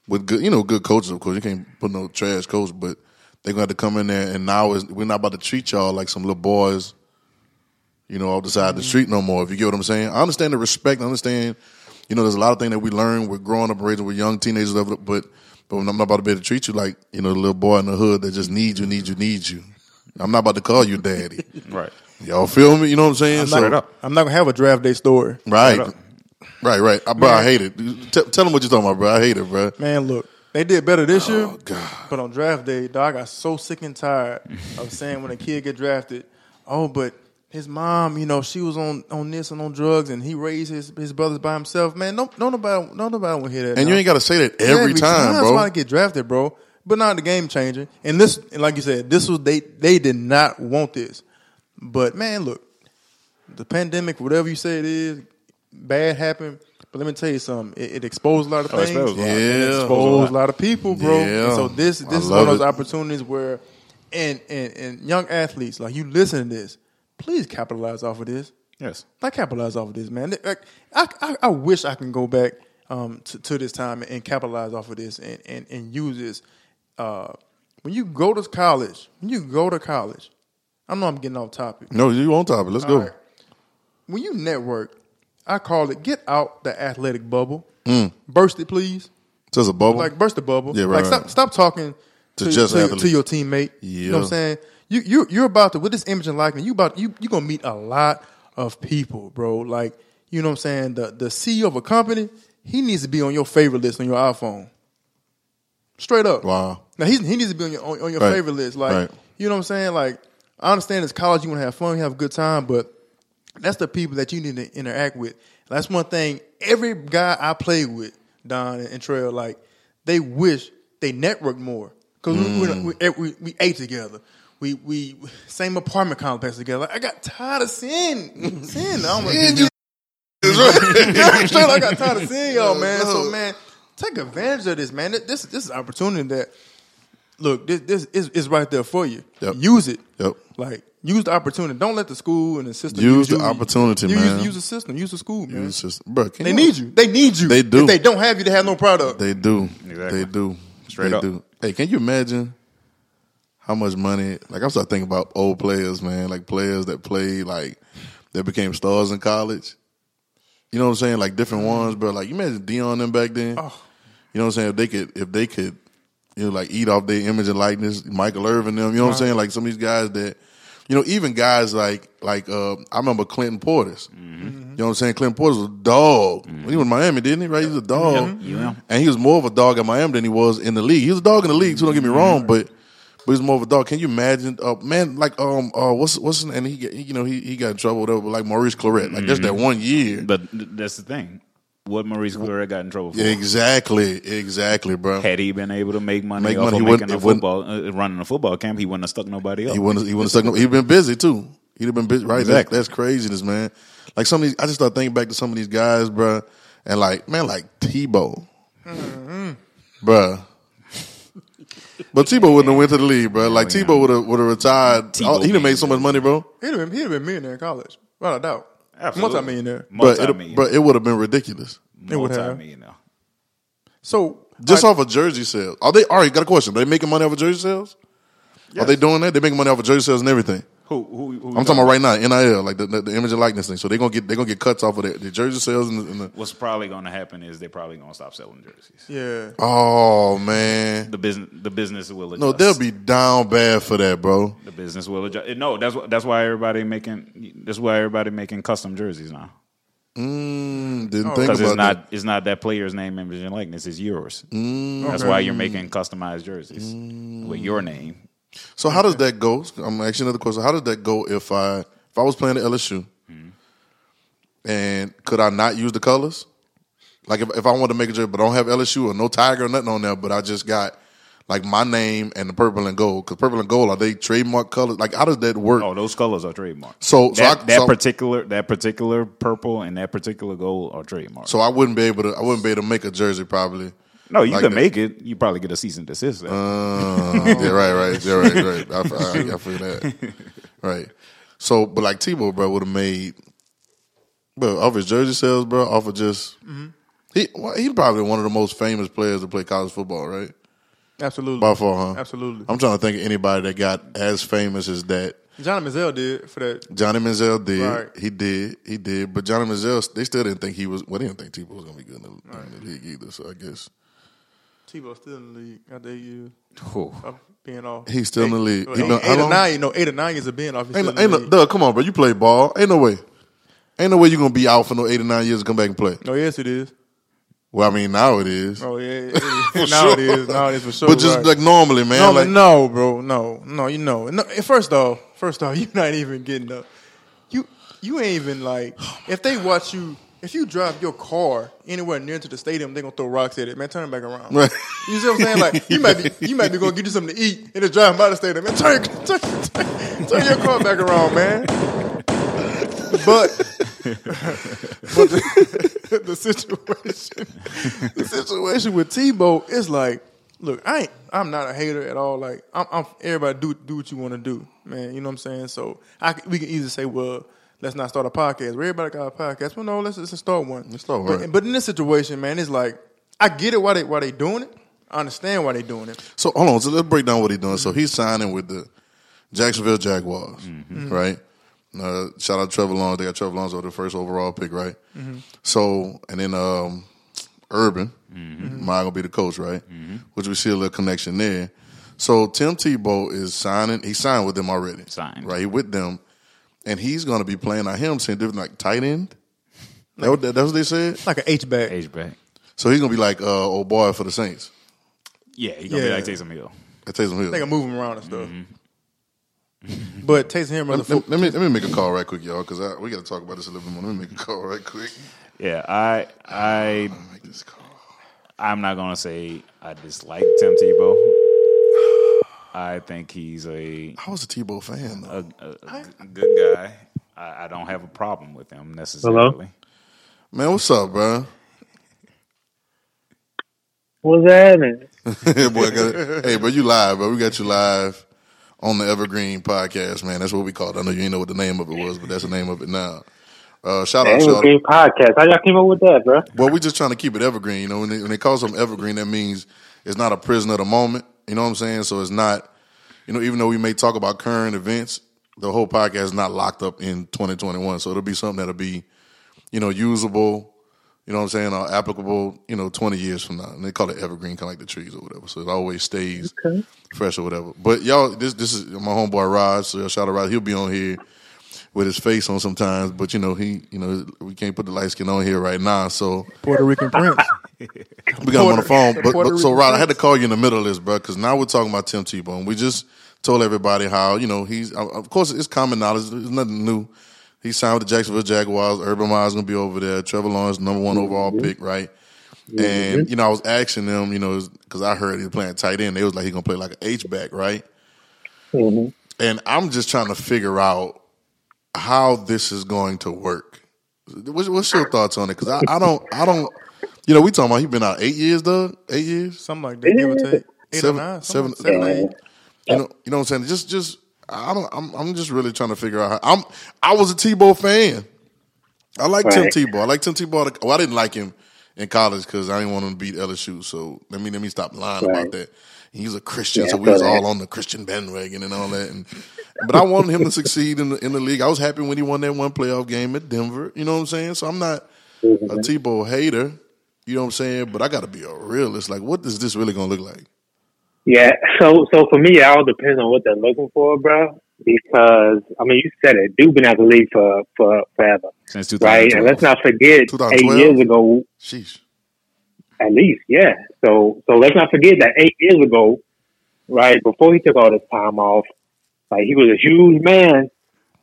with good, you know, good coaches. Of course, you can't put no trash coach, but they're going to have to come in there and now is we're not about to treat y'all like some little boys, you know, off the side of the mm-hmm. street no more. If you get what I'm saying, I understand the respect. I understand, you know, there's a lot of things that we learn. We're growing up, and raising with young teenagers, whatever, but but I'm not about to be able to treat you like you know the little boy in the hood that just needs you, needs you, needs you. I'm not about to call you daddy. Right. Y'all feel me? You know what I'm saying? I'm So- not, up. I'm not going to have a draft day story. right, up. right, right. I, bro, I hate it. T- tell them what you're talking about, bro. I hate it, bro. Man, look, they did better this oh, year. Oh, God. But on draft day, dog, I got so sick and tired of saying when a kid get drafted, oh, but his mom, you know, she was on, on this and on drugs, and he raised his, his brothers by himself. Man, no, no nobody, no nobody want to hear that. And you ain't got to say that every, time, That's bro. why I get drafted, bro. But not the game changing. And this, and like you said, this was they they did not want this. But man, look, the pandemic, whatever you say it is, bad happened. But let me tell you something. It, it exposed a lot of Oh, it things. exposed a lot. It Yeah. exposed a lot of people, bro. Yeah. And so this I this is one of those it. opportunities where, and and and young athletes like you listen to this, please capitalize off of this. Yes. I capitalize off of this, man. Like, I, I, I wish I can go back um, to, to this time and capitalize off of this and, and, and use this. Uh, when you go to college, when you go to college, I know I'm getting off topic. no, you on top of. Let's go. All right. When you network, I call it get out the athletic bubble. Mm. Burst it, please. Just a bubble. Like burst the bubble. Yeah, right, Like stop, right. stop talking To to, just to, to your teammate. You know what I'm saying? You you you're about to with this image and likeness. You about you you gonna meet a lot of people, bro. Like you know what I'm saying. The the CEO of a company, he needs to be on your favorite list on your iPhone. Straight up. Wow. Now he he needs to be on your on, on your Right. favorite list. Like Right. you know what I'm saying. Like I understand it's college. You want to have fun. You have a good time, but that's the people that you need to interact with. That's one thing. Every guy I play with, Don and Trail, like they wish they networked more because we, we, mm. we, we we ate together. We we same apartment complex together. Like, I got tired of seeing seeing. I'm like, yeah, straight. I got tired of seeing y'all, uh, man. So man, take advantage of this, man. This this is an opportunity that look. This this is, is right there for you. Yep. Use it. Yep. Like use the opportunity. Don't let the school and the system Use use the you. opportunity, You man. Use, use the system. Use the school, man. It's just, bro, They you- need you. They need you. They do. If they don't have you, they have no product. They do. Exactly. They do. Straight they up. do. Hey, can you imagine how much money? Like I'm starting thinking about old players, man. Like players that played, like that became stars in college. You know what I'm saying? Like different mm-hmm. ones, bro. Like you imagine Deion them back then. Oh. You know what I'm saying? If they could, if they could, you know, like eat off their image and likeness, Michael Irvin them. You know what I'm saying? Like some of these guys that, you know, even guys like like uh, I remember Clinton Portis. Mm-hmm. You know what I'm saying? Clinton Portis was a dog. Mm-hmm. He was in Miami, didn't he? Right? He was a dog. Yeah. And he was more of a dog in Miami than he was in the league. He was a dog in the league too. Don't get me wrong, but but he's more of a dog. Can you imagine? Uh, man, like um, uh, what's what's his, and he, get- you know he he got in trouble whatever. But like Maurice Clarett, like just that one year. But that's the thing. What Maurice Clarett got in trouble for? exactly, exactly, bro. Had he been able to make money Make off money, of making a football, uh, running a football camp, he wouldn't have stuck nobody up. He wouldn't. He wouldn't have stuck. No, he'd been busy too. He'd have been busy. Right. That's, Exactly. that's craziness, man. Like some of these, I just start thinking back to some of these guys, bruh, and like man, like Tebow, bruh. But Tebow wouldn't have went to the league, bro. Like oh, yeah. Tebow would have would have retired. Tebow oh, he done made made so much money, bro. He'd have been, he'd have been millionaire in college, without a doubt. Absolutely. Multi-millionaire. But it, Multi-million. but it would have been ridiculous. It would have. Multi-millionaire. So Just like, off of jersey sales. Are they? All right, got a question. Are they making money off of jersey sales? Are they doing that? They're making money off of jersey sales and everything. Who? Who? who I'm talking about right now, NIL, like the, the, the image and likeness thing. So they're gonna get they're gonna get cuts off of the, the jersey sales and the, and the What's probably going to happen is they're probably going to stop selling jerseys. Yeah. oh man, The business, the business will adjust. no, they'll be down bad for that, bro. the business will adjust. No, that's that's why everybody making that's why everybody making custom jerseys now Mm, didn't Oh. think because about it's not that. it's not that player's name, image, and likeness. It's yours. Mm. That's Okay. why you're making customized jerseys with your name. So how does that go? I'm asking another question. How does that go if I if I was playing at LSU mm-hmm. and could I not use the colors? Like if, if I wanted to make a jersey, but I don't have LSU or no tiger or nothing on there, but I just got like my name and the purple and gold. Because purple and gold are they trademark colors? Like how does that work? Oh, those colors are trademark. So- so that, I- that so- particular that particular purple and that particular gold are trademark. So I wouldn't be able to. I wouldn't be able to make a jersey probably. No, you like can that. make it. You probably get a cease and desist. Uh, yeah, right, right, yeah, right, right. I, I, I feel that. Right. So, but like Tebow, bro, would have made, bro, off his jersey sales, bro, off of just he. Well, he probably one of the most famous players to play college football, right? Absolutely. By far, huh? Absolutely. I'm trying to think of anybody that got as famous as that. Johnny Manziel did for that. Johnny Manziel did. Right. He did. He did. But Johnny Manziel, they still didn't think he was. Well, they didn't think Tebow was going to be good in the, in the league either. So I guess Tebow still in the league. After eight years Whew. being off. He's still in the league. Eight, He been- how eight or nine, you know, eight or nine years of being off. He's ain't no, ain't the no. Doug, come on, bro. You play ball. Ain't no way. Ain't no way you're gonna be out for no eight or nine years to come back and play. Oh yes, it is. Well, I mean, now it is. Oh yeah, it is. now it is. Now it is for sure. but just right. like normally, man. no, like, no, bro, no, no. You know, no, eh, first off, first off, you're not even getting up. You you ain't even like if they watch you. If you drive your car anywhere near to the stadium, they're gonna throw rocks at it. Man, turn it back around. Right. You see what I'm saying? Like you might be, you might be gonna get you something to eat and just driving by the stadium. Man, turn, turn, turn, turn your car back around, man. But but the, the situation, the situation with Tebow is like, look, I ain't, I'm not a hater at all. Like, I'm, I'm everybody do do what you want to do, man. You know what I'm saying? So I, we can easily say, well, let's not start a podcast. Everybody got a podcast. Well, no, let's let's start one. Let's start one. but in this situation, man, it's like I get it why they why they doing it. I understand why they doing it. So hold on. So let's break down what he's doing. So he's signing with the Jacksonville Jaguars, right? Uh, shout out Trevor Lawrence. They got Trevor Lawrence over the first overall pick, right? So and then um, Urban, Meyer gonna be the coach, right? Which we see a little connection there. So Tim Tebow is signing. He signed with them already. Signed. right? He with them, and he's gonna be playing on him saying different like tight end. That what, that's what they said. Like an H back. H back. So he's gonna be like uh, old boy for the Saints. Yeah, he gonna be like Taysom Hill. At Taysom Hill. They can move him around and stuff. But Taysom Hill, Let, the let- let me let me make a call right quick, y'all, because we got to talk about this a little bit more. Let me make a call right quick. Yeah, I I Make this call. I'm not gonna say I dislike Tim Tebow. I think he's a I was a Tebow fan though. a, a, a good guy. I, I don't have a problem with him necessarily. Man, what's up, bro? What's happening? hey, boy, got hey, bro, you live, bro. We got you live on the Evergreen podcast, man. That's what we call it. I know you ain't know what the name of it was, but that's the name of it now. Uh, shout out, Dang, shout great podcast. How y'all came up with that, bro? Well, we just trying to keep it evergreen. You know, when they, when they call something evergreen, that means it's not a prison of the moment. You know what I'm saying? So it's not, you know, even though we may talk about current events, the whole podcast is not locked up in 2021. So it'll be something that'll be, you know, usable. You know what I'm saying? Or applicable. You know, 20 years from now, and they call it evergreen, kind of like the trees or whatever. So it always stays fresh or whatever. But y'all, this this is my homeboy Raj. So y'all shout out Raj. He'll be on here with his face on sometimes, but you know he, you know, we can't put the light skin on here right now. So Puerto Rican Prince. We got him on the phone. the But, but so Rod, I had to call you in the middle of this, bro, because now we're talking about Tim Tebow. And we just told everybody how you know he's. Uh, of course, it's common knowledge. There's nothing new. He signed with the Jacksonville Jaguars. Urban Meyer's gonna be over there. Trevor Lawrence, number one overall pick, right? And you know, I was asking them, you know, because I heard he was playing tight end. They was like he gonna play like an H back, right? Mhm. And I'm just trying to figure out how this is going to work. What's, what's your thoughts on it? Because I, I don't, I don't. You know, we talking about he been out eight years, Doug. Eight years, Something like that, give or take. Eight Seven- or nine. seven- Seven, seven, eight. you know, you know what I'm saying? Just, just, I don't. I'm, I'm just really trying to figure out. How, I'm, I was a Tebow fan. I like Tim Tebow. I like Tim Tebow. to- Well, I didn't like him in college because I didn't want him to beat LSU. So let me let me stop lying Right. about that. He's a Christian, Yeah, so we was all on the Christian bandwagon and all that. And but I wanted him to succeed in the in the league. I was happy when he won that one playoff game at Denver. You know what I'm saying? So I'm not a Tebow hater. You know what I'm saying? But I got to be a realist. Like, what is this really going to look like? Yeah. So so for me, it all depends on what they're looking for, bro. Because I mean, you said it. Dude been out the league for for forever, Since right? And let's not forget, eight years ago, Sheesh. at least, yeah. So so let's not forget that eight years ago, right before he took all this time off, like he was a huge man,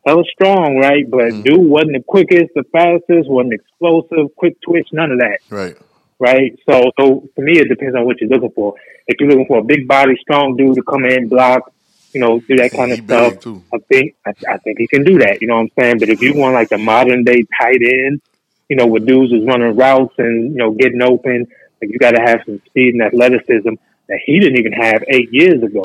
hella strong, right? But mm. dude wasn't the quickest, the fastest, wasn't explosive, quick twitch, none of that. Right. Right? So, so for me, it depends on what you're looking for. If you're looking for a big body, strong dude to come in, block, you know, do that kind of stuff. I think I, I think he can do that. You know what I'm saying? But if you want like the modern day tight end, you know, with dudes is running routes and you know getting open, like you got to have some speed and athleticism that he didn't even have eight years ago.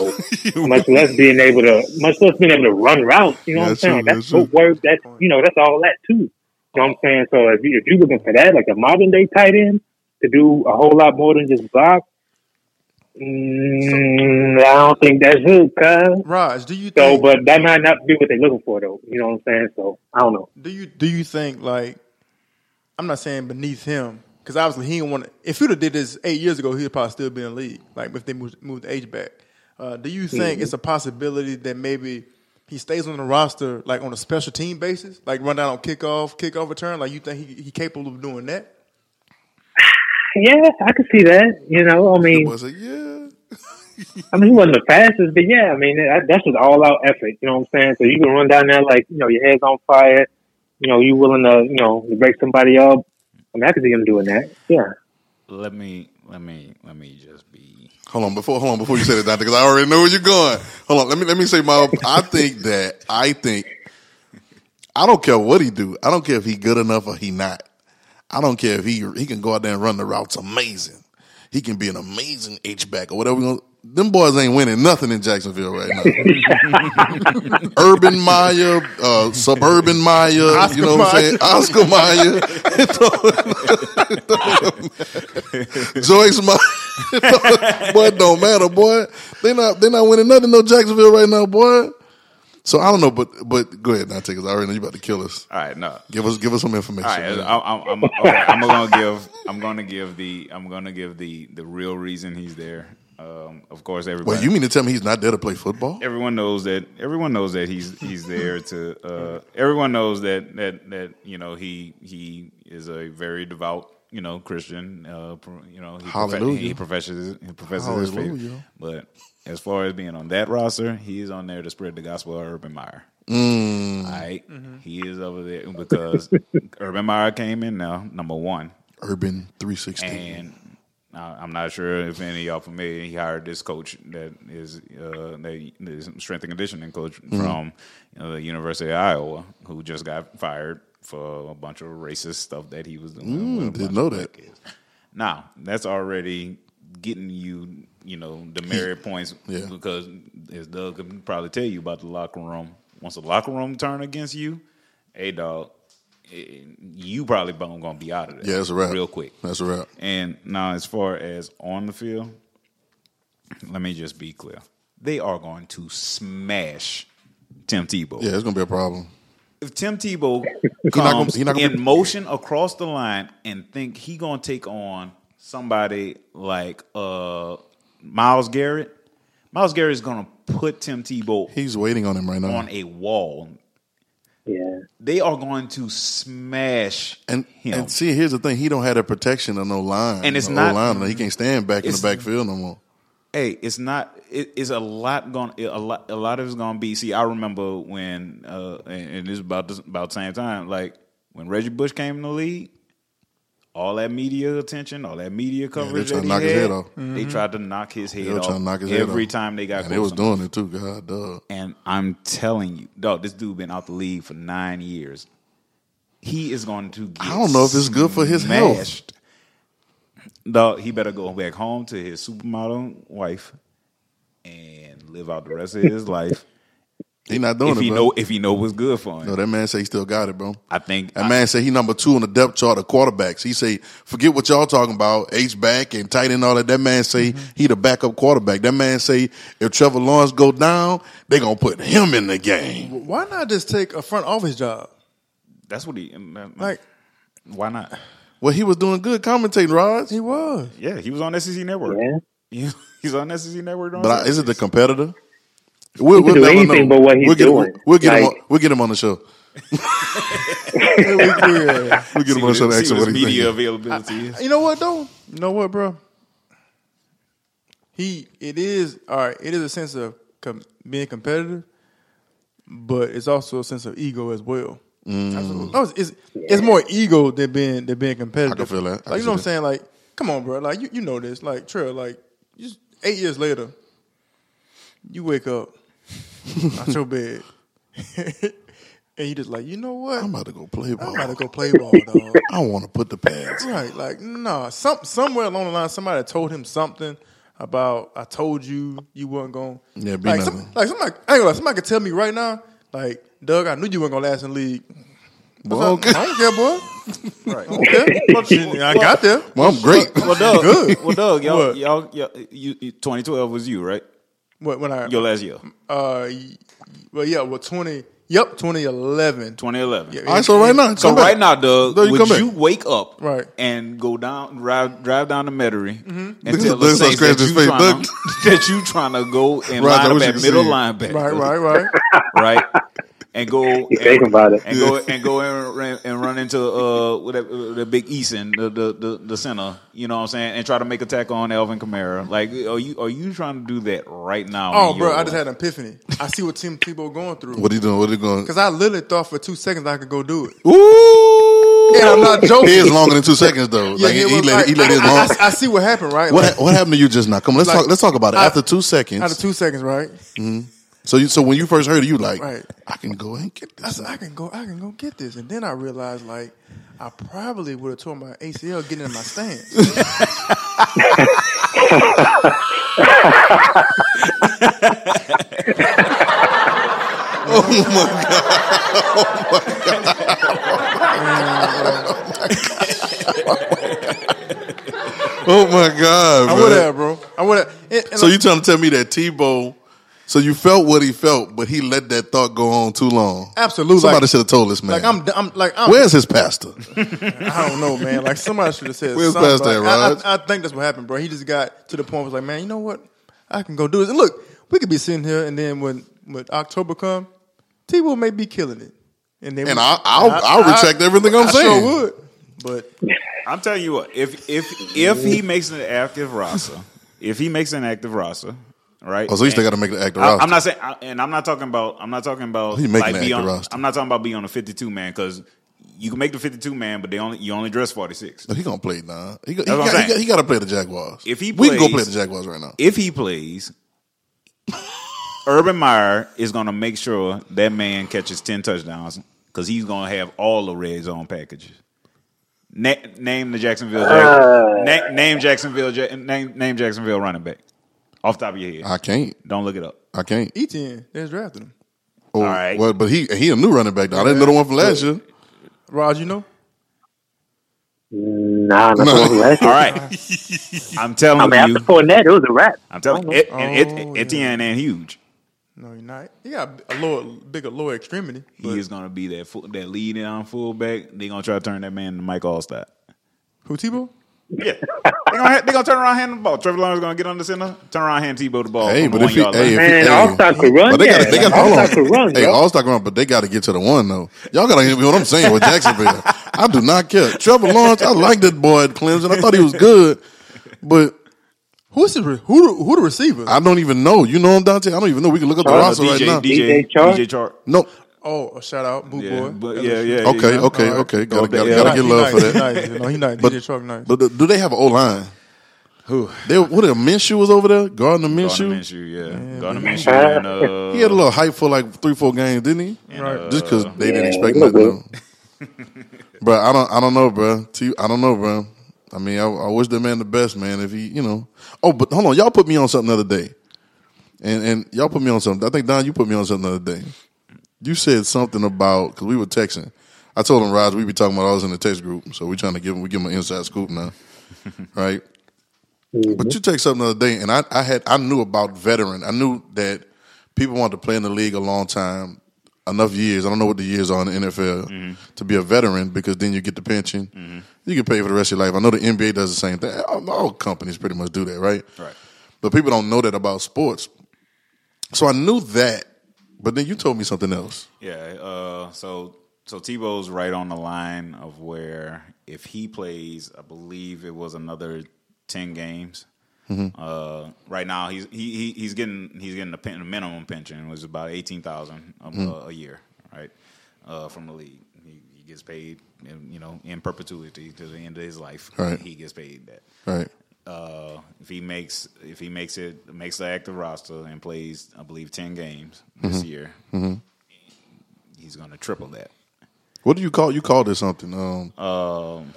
much less being able to, much less being able to run routes. You know what I'm saying? true, that's that's footwork. That's you know, that's all that too. You know what I'm saying? So if, you, if you're looking for that, like a modern day tight end to do a whole lot more than just block, mm, I don't think that's it, cuz. Raj, do you So, think? but that might not be what they're looking for, though. You know what I'm saying? So, I don't know. do you do you think like? I'm not saying beneath him because obviously he didn't want. to If he'd have did this eight years ago, he'd probably still be in the league. Like if they moved, moved the H back. Uh, do you think it's a possibility that maybe he stays on the roster like on a special team basis, like run down on kickoff, kickoff return? Like you think he he capable of doing that? Yeah, I could see that. You know, I mean, Was it? Yeah. I mean, he wasn't the fastest, but yeah, I mean, that, that's just all out effort. You know what I'm saying? So you can run down there like, you know, your head's on fire. You know, you willing to, you know, break somebody up. I mean, I could see him doing that. Yeah. Let me let me let me just be Hold on before hold on before you say that, Doctor, because I already know where you're going. Hold on, let me let me say my. I think that I think I don't care what he do. I don't care if he good enough or he not. I don't care if he he can go out there and run the routes amazing. He can be an amazing H back or whatever. Gonna, them boys ain't winning nothing in Jacksonville right now. Urban Meyer, uh, suburban Meyer, you know what I'm saying? Oscar Mayer, Joyce Meyer. boy, it don't matter, boy. They not they not winning nothing no Jacksonville right now, boy. So I don't know, but but go ahead now, take us. I already know you about to kill us. all right. No, Give us give us some information. All right, man. I'm, I'm, I'm, okay, I'm gonna give. I'm gonna give the. I'm gonna give the the real reason he's there. Um, of course, everybody. Wait, you mean to tell me he's not there to play football? everyone knows that. Everyone knows that he's he's there to. Uh, everyone knows that that that you know he he is a very devout you know Christian. Uh, you know he, Hallelujah. he professes he professes his faith. But as far as being on that roster, he is on there to spread the gospel of Urban Meyer. Mm, All right, he is over there because Urban Meyer came in now number one. Urban 316. And I'm not sure if any of y'all familiar. He hired this coach that is uh, that is strength and conditioning coach Mm-hmm. from you know, the University of Iowa, who just got fired for a bunch of racist stuff that he was doing. Mm, didn't know that. kids. Now that's already getting you, you know, demerit points Yeah. because as Doug can probably tell you about the locker room. Once the locker room turn against you, hey dog, eh, you probably bone gonna be out of there. yeah, that's a wrap. real quick. That's a wrap. And now, as far as on the field, let me just be clear: they are going to smash Tim Tebow. Yeah, it's gonna be a problem. If Tim Tebow not gonna- comes he not gonna in be- motion across the line and think he gonna take on somebody like uh, Myles Garrett, Myles Garrett is gonna put Tim Tebow He's waiting on him right now. on a wall. Yeah. They are going to smash And him. and see, here's the thing: he don't have that protection of no line, And it's no not- line. He can't stand back in the backfield no more. hey, it's not. It, it's a lot going. A lot. A lot of it's going to be. See, I remember when, uh, and, and it's about this, about the same time. Like when Reggie Bush came in the league, all that media attention, all that media coverage They tried to he knock his head off. they mm-hmm. tried to knock his head They off trying to knock his head every off. time they got. And they was doing it too. God, dog. And I'm telling you, dog, this dude been out the league for nine years. He is going to. Get I don't know if it's good for his health. smashed. Dog, he better go back home to his supermodel wife and live out the rest of his life He not doing if it, he bro. know if he know what's good for him. No, that man say he still got it, bro. I think That I- man say he number two on the depth chart of quarterbacks. He say, forget what y'all talking about, H back and tight end all that. That man say Mm-hmm. he the backup quarterback. That man say if Trevor Lawrence go down, they gonna put him in the game. Why not just take a front office job? that's what he um, um, um, Like Why not? Well, he was doing good commentating, Raj. he was. Yeah, he was on SEC Network. Yeah. Yeah, he's on SEC Network. on But I, is it the competitor? We'll, can do anything know. but what he's we'll get doing. Him, we'll get him. On, we'll get him on the show. Yeah, we- yeah. We'll get See him on the show. what to his- ask see what what his media thinking. availability is. You know what though? You know what, bro? He it is all right. It is a sense of com- being competitive, but it's also a sense of ego as well. Mm. No, it's, it's it's more ego than being than being competitive. I can feel that. I Like can you know what I'm saying? Like, come on, bro. Like you you know this. Like Trill. Like just eight years later, you wake up out your bed. And you just like, you know what? I'm about to go play ball. I'm about to go play ball, dog. I want to put the pads. Right, like nah. Some somewhere along the line, somebody told him something about I told you you weren't going. Yeah, be like, nothing. some, like somebody, I ain't gonna lie, somebody could tell me right now, like Doug, I knew you weren't gonna last in the league. Well, I, okay. I don't care, boy. right, okay. I got there. Well, I'm great. Well, Doug, Good. well, Doug, y'all, What? y'all, y'all you, you, 2012 was you, right? What when I Your last year, uh, well yeah, well twenty, yep, twenty eleven. 2011. Yeah, All right, so right now, So back. right now, Doug, Doug, you would come back. you wake up Right. and go down, drive, drive down to Metairie and Look tell at- the look at Saints scratch that you, trying to, that you trying to go and Right, line wish up at middle see linebacker, Right, right, right. right? And go and, thinking about it. and go and go and, run- and run into uh with that, uh, the big Eason, the, the the the center. You know what I'm saying? And try to make a tackle on Alvin Kamara. Like, are you are you trying to do that right now? Oh, bro, I just had an epiphany. I see what Tim Tebow going through. What are you doing? What are you going? Because I literally thought for two seconds I could go do it. Ooh. Yeah, I'm not joking. His longer than two seconds though. Yeah, like, he, it he was let like- he let his I, long. I- I see what happened, right? What Like, what happened to you just now? Come on, let's Like, talk. Let's talk about it. I- After two seconds. after two seconds, right? So you so when you first heard it, you like, Right. I can go and get this. I said, I can go, I can go get this, and then I realized, like, I probably would have torn my ACL getting in my stance. Oh my god, Oh my god! Oh my god! I would have, bro. I would have. So you trying to tell me that Tebow? So you felt what he felt, but he let that thought go on too long. absolutely Somebody like, should have told this man. like I'm, I'm like I'm. Where's his pastor? I don't know, man. Like somebody should have said Where's something. past that, like, I- Raj? I, I think that's what happened, bro. He just got to the point where was like, man, you know what? I can go do this. And look, we could be sitting here, and then when when October come, T will may be killing it, and then And we- I'll- I'll- I'll retract everything I'm saying. I saying. Sure would, but I'm telling you what, if if if he makes an active roster, if he makes an active roster, right? Oh, so you still got to make the active I, roster. I'm not saying, I, and I'm not talking about. I'm not talking about. He making like the be active on, roster. I'm not talking about being on a 52 man because you can make the 52 man, but they only you only dress 46. No, he gonna play now. He, got, he, got, he, he got to play the Jaguars. If he we can go play the Jaguars right now. If he plays, Urban Meyer is going to make sure that man catches 10 touchdowns because he's going to have all the red zone packages. Na- name the Jacksonville. Uh. na- name Jacksonville. Ja- name name Jacksonville running back off the top of your head. I can't. Don't look it up. I can't. Etienne, they just drafted him. Oh, All right. Well, but he he a new running back. Though. I didn't know the one from last year. Raj, you know? Nah, not No. the one last All year. right. I'm telling you. I mean, you. after Fournette, it was a wrap. I'm telling you. Oh, It, and it, Oh, Etienne and huge. No, you're not. He got a lower, bigger lower extremity. But He is going to be that full, that lead down fullback. They're going to try to turn that man to Mike Alstott. who Tebow? Yeah, they're gonna, they gonna turn around, hand the ball. Trevor Lawrence is gonna get on the center, turn around, hand Tebow the ball. Hey, from but the if he, one-yard hey, line. if he, Man, hey, Alstott could run, but they got, yeah. they got, hold Alstott on. could run, hey, Alstott run, but they got to get to the one though. Y'all got to hear what I'm saying with Jacksonville. I do not care. Trevor Lawrence, I like that boy at Clemson. I thought he was good, but Who's the re- who? The, who the receiver? I don't even know. You know him, Dante? I don't even know. We can look up the Oh, roster DJ, right now. DJ, DJ Chark? DJ Chark. No. Oh, a shout out, Boot Yeah, Boy. but yeah, yeah. Okay, yeah. okay, All right. okay. Gotta, gotta, gotta get love nice, for that. Nice. No, he nice. But- DJ Truck nice. But the, do they have an O line? Who? They what? A Minshew was over there guarding the Gardner Minshew. Minshew, yeah. Gardner Minshew and uh, He had a little hype for like three, four games, didn't he? and, Right. uh, Just because they didn't expect he looked nothing. bro, I don't, I don't know, bro. T- I don't know, bro. I mean, I, I wish the man the best, man. If he, you know. Oh, but hold on, y'all put me on something the other day. and and y'all put me on something. I think Don, you put me on something the other day. You said something about because we were texting. I told him, Raj, we be talking about all this in the text group, so we're trying to give him we give him an inside scoop now, right? Mm-hmm. But you take something the other day, and I, I had I knew about veteran. I knew that people want to play in the league a long time, enough years. I don't know what the years are in the NFL mm-hmm. to be a veteran because then you get the pension. Mm-hmm. You can pay for the rest of your life. I know the NBA does the same thing. All, all companies pretty much do that, right? Right. But people don't know that about sports. So I knew that, but then you told me something else. Yeah. Uh, so so Tebow's right on the line of where if he plays, I believe it was another ten games. Uh, right now he's he, he he's getting he's getting a, pen, a minimum pension, which is about eighteen thousand a, a year, right? Uh, from the league, he, he gets paid, you know, in perpetuity to the end of his life. Right. He gets paid that. Right. Uh, if he makes if he makes it makes the active roster and plays, I believe ten games this year, he's going to triple that. What do you call you called it something? Um, Um,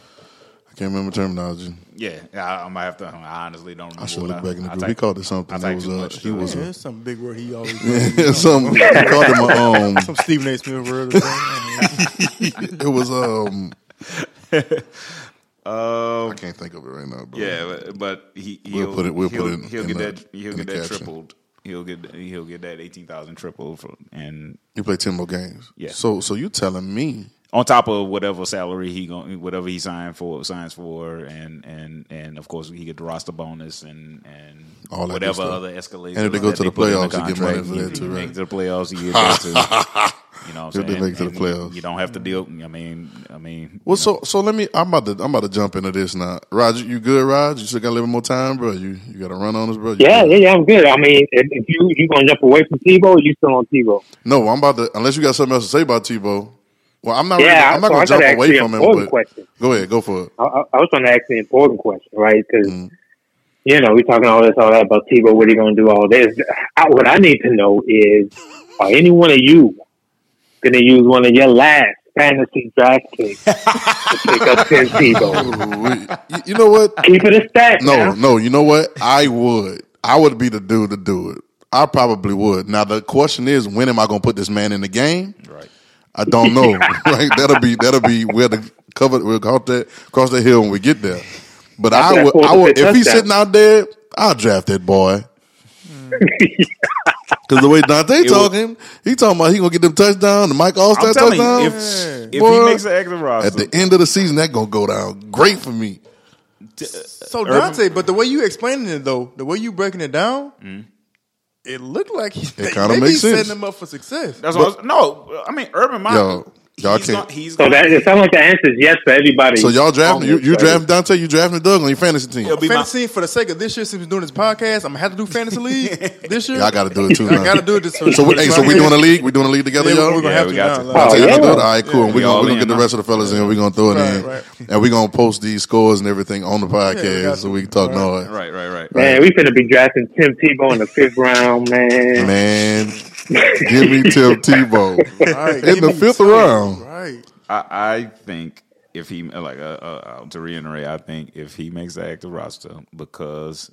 I can't remember terminology. yeah, I, I might have to. I honestly don't remember. I should what look back in the group. typed- He called it something. I It was, too uh, much, he too. was Yeah, a, it's some big word he always does. some. He called him a, um. some Stephen A. Smith word. It was um. Um, I can't think of it right now. Bro. yeah, but, but he We'll he'll put it- we'll he'll, put it he'll get the- that he'll get that caption. tripled. He'll get he'll get that eighteen thousand tripled, for, and You play ten more games. Yeah. So so you telling me on top of whatever salary he going whatever he signed for signs for and and and of course he get the roster bonus and and All whatever other escalations And if they go to the put in playoffs, you get money for that he- too, right? to the playoffs you get that too you know what I'm saying make it to the playoffs. you don't have to deal I mean I mean Well, so so let me. I'm about to I'm about to jump into this now. Roger, you good, Roger? You still got a little more time, bro? You you got to run on us, bro? You Yeah, good? yeah, yeah. I'm good. I mean, if, if you you gonna jump away from Tebow, you still on Tebow? No, I'm about to. Unless you got something else to say about Tebow. Well, I'm not. Yeah, really, I'm not so gonna jump away from an him. But question. go ahead, go for it. I, I, I was trying to ask you an important question, right? Because Mm-hmm. you know we're talking all this, all that about Tebow. What he gonna do? All this. I, what I need to know is, are any one of you gonna use one of your last fantasy draft picks to pick up Tim Tebow? you, you know what? Keep it a stat. No, now. no. You know what? I would. I would be the dude to do it. I probably would. Now the question is, when am I going to put this man in the game? right I don't know. right? That'll be that'll be where the cover we'll cross that cross that hill when we get there. But After I that would. I would. If he's touchdown. sitting out there, I'll draft that boy. Because the way Dante would- talking, he talking about he gonna get them touchdown, the Mike Alstott touchdown. you if if Boy, he makes an active roster at the end of the season, that gonna go down great for me. So Dante, but the way you explaining it though, the way you breaking it down, Mm-hmm. it looked like he, kinda maybe makes he's sense. setting him up for success. that's what I was, no I mean Urban Meyer Yo, y'all he's can't- gonna, he's So that it sounds like the answer is yes for everybody. So y'all drafting you, you right? drafting Dante, you drafting Doug on your fantasy team. It'll be my- fantasy for the sake of this year, since we're doing this podcast, I'm gonna have to do fantasy league this year. Y'all got to do it too. I gotta do it this. So we, hey, so we doing a league? We doing a league together, Yeah, y'all? we're gonna Yeah, have we to got now. to. like- Dante Oh, gonna yeah. do it. All right, cool. Yeah, we're we gonna, we gonna in get the rest of the fellas in. We're gonna throw it Right, in, right. and we're gonna post these scores and everything on the podcast got so we can talk noise. right right right Man, we finna be drafting Tim Tebow in the fifth round, man. Man, give me Tim Tebow Right, in the fifth Tim. round. Right. I, I think if he like uh, uh, to reiterate, I think if he makes the active roster because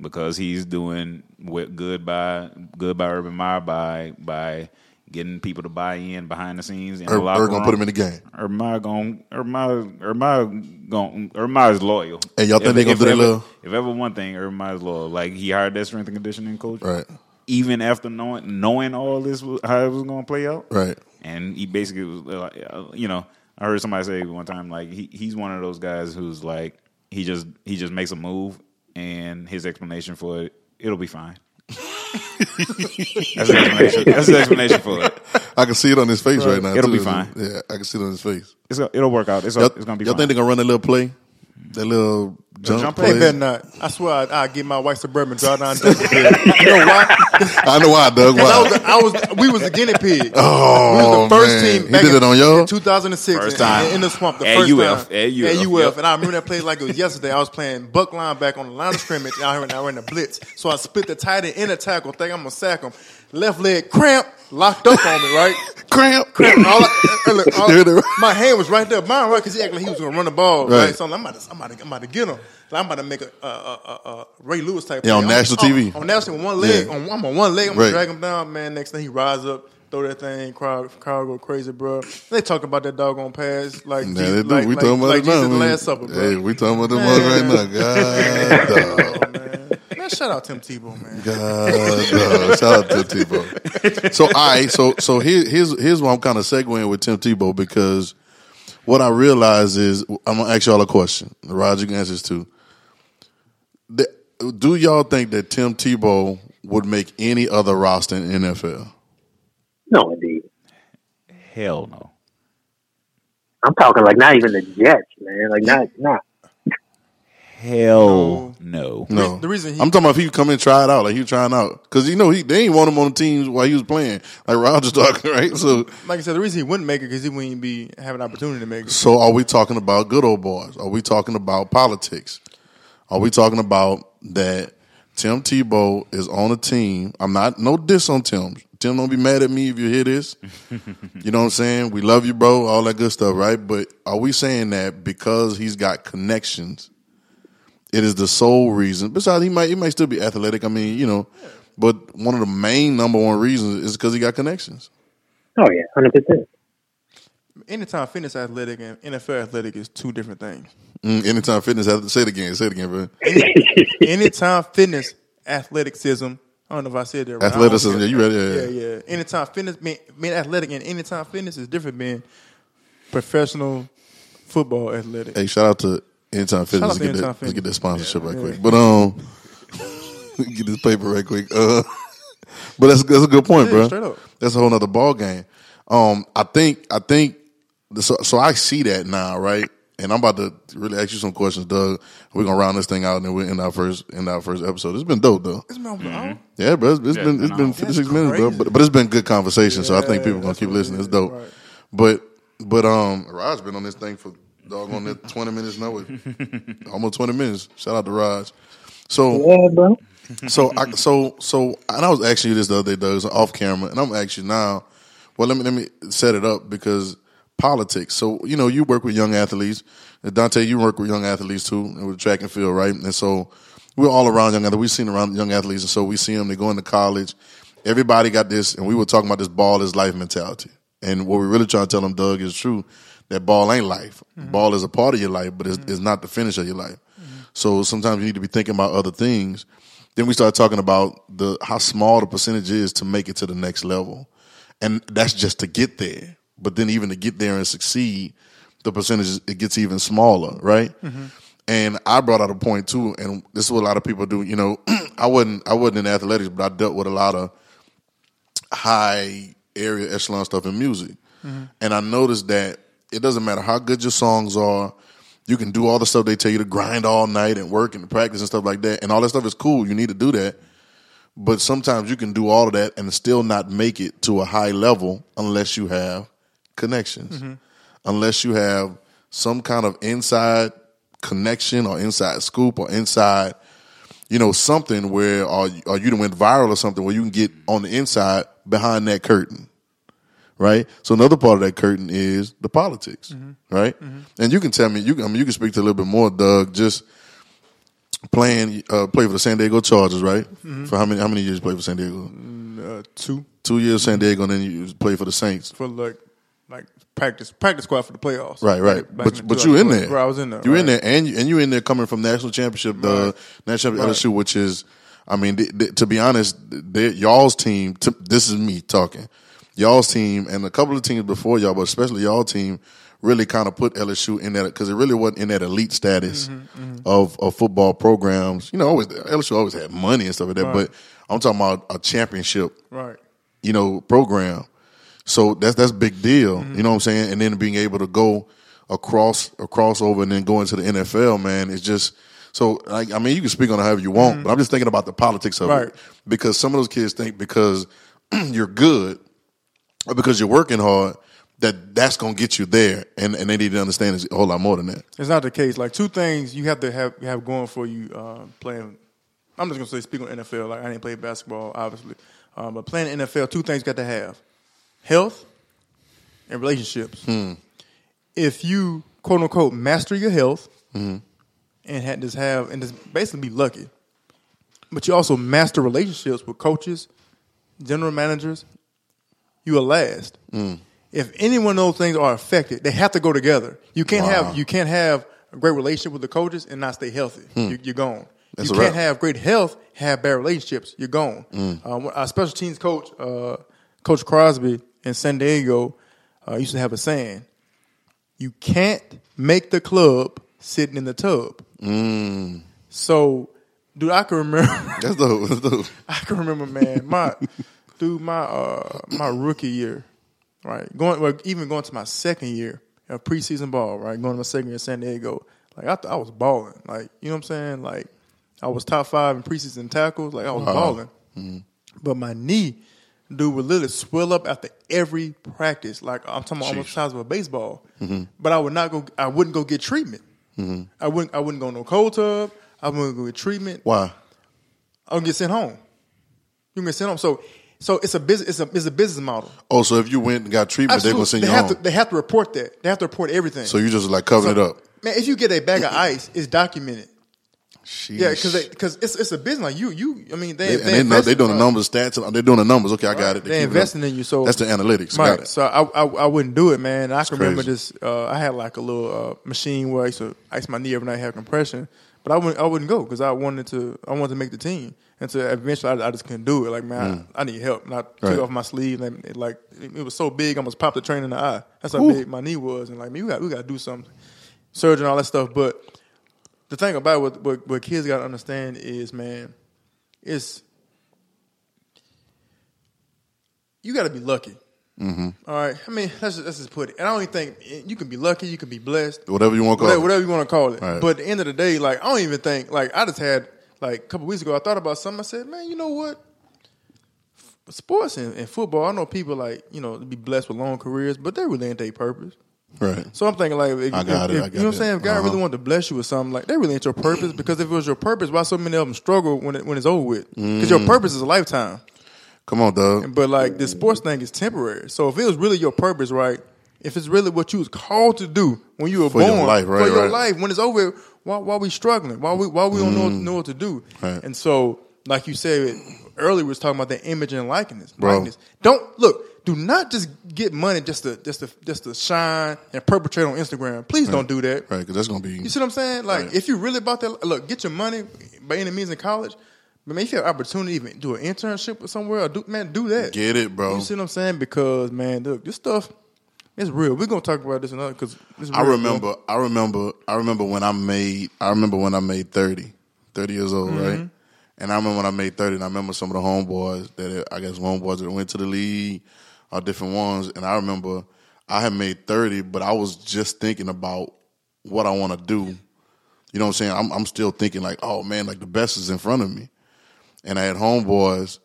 because he's doing what good by good by Urban Meyer by by getting people to buy in behind the scenes and Or, or gonna put him in the game. Urban Meyer going Urban Meyer Urban Meyer going Urban Meyer's loyal. Hey, y'all think If- they gonna if do that ever- little- If ever one thing, Urban Meyer's loyal. Like he hired that strength and conditioning coach, Right, even after knowing knowing all this how it was going to play out, right. and he basically was like, uh, you know, I heard somebody say one time like he, he's one of those guys who's like he just he just makes a move and his explanation for it it'll be fine. that's the explanation. That's the explanation for it. I can see it on his face right, now. It'll too. be fine. Yeah, I can see it on his face. It's, it'll work out. It's, Y'all, it's gonna be y'all fine. think they gonna run a little play? That little jump, jump play? They better not. I swear, I, I get my white suburban drive down. Douglas Hill. you know why? I know why, Doug. Because I was, Why? I was, we was the guinea pig. Oh, we was the first man. team. He did in, it on y'all? 2006 First in- time. in, in the swamp. The At first UF, time at UF, UF. yep. and I remember that play like it was yesterday. I was playing buck linebacker on the line of scrimmage. And I ran, I ran the blitz, so I split the tight end in a tackle. Think I'm gonna sack him. Left leg cramp, locked up on me. Right, Cramp. cramp. All I, look, all- There it is. my hand was right there, mine right because he acted like he was gonna run the ball. Right, Right. so I'm, I'm about to, I'm about to, I'm about to get him. like I'm about to make a, a, a, a, Ray Lewis type. Yeah, play. Oh, on national I'm- TV. On national, with one leg. Yeah. On, I'm on one leg. I'm Right. gonna drag him down, man. Next thing he rise up, throw that thing, crowd, crowd go crazy, bro. They talk about that doggone pass like, Nah, Jesus, like, we like, talking about like it now. Jesus' man. Last Supper, bro. Hey, we talking about them Man. right now. God, dog. Oh, man. Man, shout out Tim Tebow, man. God, dog. Shout out to Tim Tebow. So, all right. So, so here, here's here's why I'm kind of segueing with Tim Tebow because what I realize is I'm gonna ask y'all a question. Roger can answer this too. The- Do y'all think that Tim Tebow would make any other roster in NFL? No, indeed. Hell no. I'm talking like not even the Jets, man. Like not not. Hell no. No, The reason he- I'm talking about if he come and try it out, like he was trying out, because you know he they ain't want him on the teams while he was playing, like Roger's talking, right? So, Like I said, the reason he wouldn't make it because he wouldn't be have an opportunity to make it. so are we talking about good old boys? Are we talking about politics? Are we talking about that Tim Tebow is on a team? I'm not no diss on Tim. Tim, don't be mad at me if you hear this. you know what I'm saying? We love you, bro. All that good stuff, right? But are we saying that because he's got connections? It is the sole reason. Besides, he might he might still be athletic. I mean, you know, but one of the main number one reasons is because he got connections. Oh yeah, hundred percent. Anytime fitness athletic and NFL athletic is two different things. Mm, anytime fitness, has to say it again. Say it again, bro. Anytime fitness athleticism. I don't know if I said that right. Athleticism, yeah, you read it, Yeah, yeah. yeah. Anytime fitness, being, being athletic and anytime fitness is different than professional football athletic. Hey, shout out to Anytime Fitness. Let's to get, that, Anytime let's get that sponsorship right Yeah. quick. But um, get this paper right quick. Uh, but that's that's a good point, Yeah, bro. straight up. That's a whole nother ball game. Um, I think I think so. So I see that now, right? And I'm about to really ask you some questions, Doug. We're gonna round this thing out, and then we'll end our first end our first episode. It's been dope, though. It's my- oh, Yeah, bro. It's, it's Yeah, been it's no. been 56 minutes, bro. But but it's been good conversation. so I think Yeah, people gonna keep listening. It's dope. Right. But but um, Raj been on this thing for doggone that 20 minutes now. With almost 20 minutes. Shout out to Raj. So Yeah, bro. so I so so and I was asking you this the other day, Doug, off camera, and I'm asking you now. Well, let me let me set it up because politics. So you know, you work with young athletes. Dante, you work with young athletes too, and with track and field, right? And so we're all around young athletes. We've seen around young athletes, and so we see them. They go into college. Everybody got this, and we were talking about this ball is life mentality. And what we're really trying to tell them, Doug, is true. That ball ain't life. Mm-hmm. Ball is a part of your life, but it's, mm-hmm. it's not the finish of your life. Mm-hmm. So sometimes you need to be thinking about other things. Then we start talking about the how small the percentage is to make it to the next level, and that's just to get there. But then even to get there and succeed, the percentage it gets even smaller, right? And I brought out a point too, and this is what a lot of people do. You know, I wasn't I wasn't in athletics, but I dealt with a lot of high area echelon stuff in music. And I noticed that it doesn't matter how good your songs are, you can do all the stuff they tell you to grind all night and work and practice and stuff like that. And all that stuff is cool. You need to do that. But sometimes you can do all of that and still not make it to a high level unless you have connections. Mm-hmm. Unless you have some kind of inside connection or inside scoop or inside you know, something where or, or you went viral or something where you can get on the inside behind that curtain. Right? So another part of that curtain is the politics. Mm-hmm. Right? Mm-hmm. And you can tell me you can I mean you can speak to a little bit more, Doug, just playing uh play for the San Diego Chargers, right? Mm-hmm. For how many how many years you play for San Diego? Mm, uh, two Two years San Diego and then you play for the Saints. for like like practice practice squad for the playoffs. Right, right. Back- back but in but you in there. Bro, I was in there. You in there, and you, and you in there coming from national championship, the Right. national Right. LSU, which is, I mean, th- th- to be honest, they- y'all's team. T- this is me talking. Y'all's team and a couple of teams before y'all, but especially y'all team, really kind of put LSU in that because it really wasn't in that elite status Mm-hmm, of of football programs. You know, always LSU always had money and stuff like that, Right. but I'm talking about a championship Right. you know, program. So that's that's a big deal. Mm-hmm. You know what I'm saying? And then being able to go across a crossover and then go into the NFL, man, it's just so like I mean you can speak on it however you want, but I'm just thinking about the politics of Mm-hmm. Right. it. Because some of those kids think because you're good or because you're working hard that that's gonna get you there. And and they need to understand it's a whole lot more than that. It's not the case. Like two things you have to have have going for you uh, playing. I'm just gonna say speak on NFL. Like I didn't play basketball, obviously, um, but playing NFL, two things you got to have: health and relationships. Hmm. If you quote unquote master your health, and had just have and just basically be lucky. But you also master relationships with coaches, general managers. You will last. Mm. If any one of those things are affected, they have to go together. You can't Wow. have you can't have a great relationship with the coaches and not stay healthy. You, you're gone. That's you can't have great health, have bad relationships. You're gone. Mm. Um, our special teams coach, uh, Coach Crosby in San Diego, uh, used to have a saying: "You can't make the club sitting in the tub." Mm. So, dude, I can remember. That's dope. That's dope. I can remember, man, my through my uh my rookie year, right? Going well, even going to my second year of preseason ball, right? Going to my second year in San Diego, like I, th- I was balling, like you know what I'm saying? Like I was top five in preseason tackles, like I was Wow. balling, mm-hmm. but my knee, dude, would literally swell up after every practice. Like I'm talking about almost the size of a baseball, mm-hmm. but I would not go. I wouldn't go get treatment. Mm-hmm. I wouldn't. I wouldn't go no cold tub. I wouldn't go get treatment. Why? I'll get sent home. You can get sent home. So so it's a business it's a it's a business model. Oh, so if you went and got treatment, they're gonna send they you have home. to they have to report that. They have to report everything. so you just like covering it up. Man, if you get a bag of ice, it's documented. Sheesh. Yeah, because because it's it's a business like you you. I mean they They, they know they doing the numbers, stats. They're doing the numbers. Okay, I got it. It up. investing in you, so- that's the analytics. Right. Got it. So I, I I wouldn't do it, man. I can remember crazy. this. Uh, I had like a little uh, machine where I used to ice my knee every night, have compression. But I wouldn't I wouldn't go because I wanted to I wanted to make the team. And so eventually I, I just couldn't do it. Like man, I, I need help. And I took Mm. Right. off my sleeve and it, like it, it was so big, I almost popped the train in the eye. That's how Ooh. big my knee was. And like man, we got we got to do something, surgery and all that stuff. But the thing about what what, what kids got to understand is man, it's you got to be lucky. Mm-hmm. All right. I mean, let's just, let's just put it. And I don't even think you can be lucky. You can be blessed. Whatever you want to call Whatever, it. whatever you want to call it. Right. But at the end of the day, like I don't even think like I just had like a couple weeks ago. I thought about something. I said, man, you know what? Sports and, and football. I know people like you know be blessed with long careers, but they really ain't their purpose. Right. So I'm thinking like, if, I got if- it, I got you know what I'm saying? If God Uh-huh. really wanted to bless you with something, like that really ain't your purpose. Because if it was your purpose, why so many of them struggle when it, when it's over with? Because Mm. your purpose is a lifetime. Come on, Doug. But like the sports thing is temporary. So if it was really your purpose, right? If it's really what you was called to do when you were For your born, life, right, for your right. life, when it's over, why why we struggling? Why we why we don't know, mm. know what to do? Right. And so, like you said earlier, we was talking about the image and likeness. Bro. likeness. Don't look. Do not just get money just to just to just to shine and perpetrate on Instagram. Please don't do that. Right, because that's gonna be. You see what I'm saying? Like, Right. if you really about that, look, get your money by any means in college. But man, if you have opportunity to even do an internship or somewhere, or do, man, do that. Get it, bro. You see what I'm saying? Because man, look, this stuff it's real. We're gonna talk about this another because I remember, I remember, I remember when I made, I remember when I made 30, 30 years old, Mm-hmm. right? And I remember when I made 30, and I remember some of the homeboys that, I guess homeboys that went to the league, or different ones. And I remember I had made 30, but I was just thinking about what I want to do. You know what I'm saying? I'm, I'm still thinking like, oh man, like the best is in front of me. And I had homeboys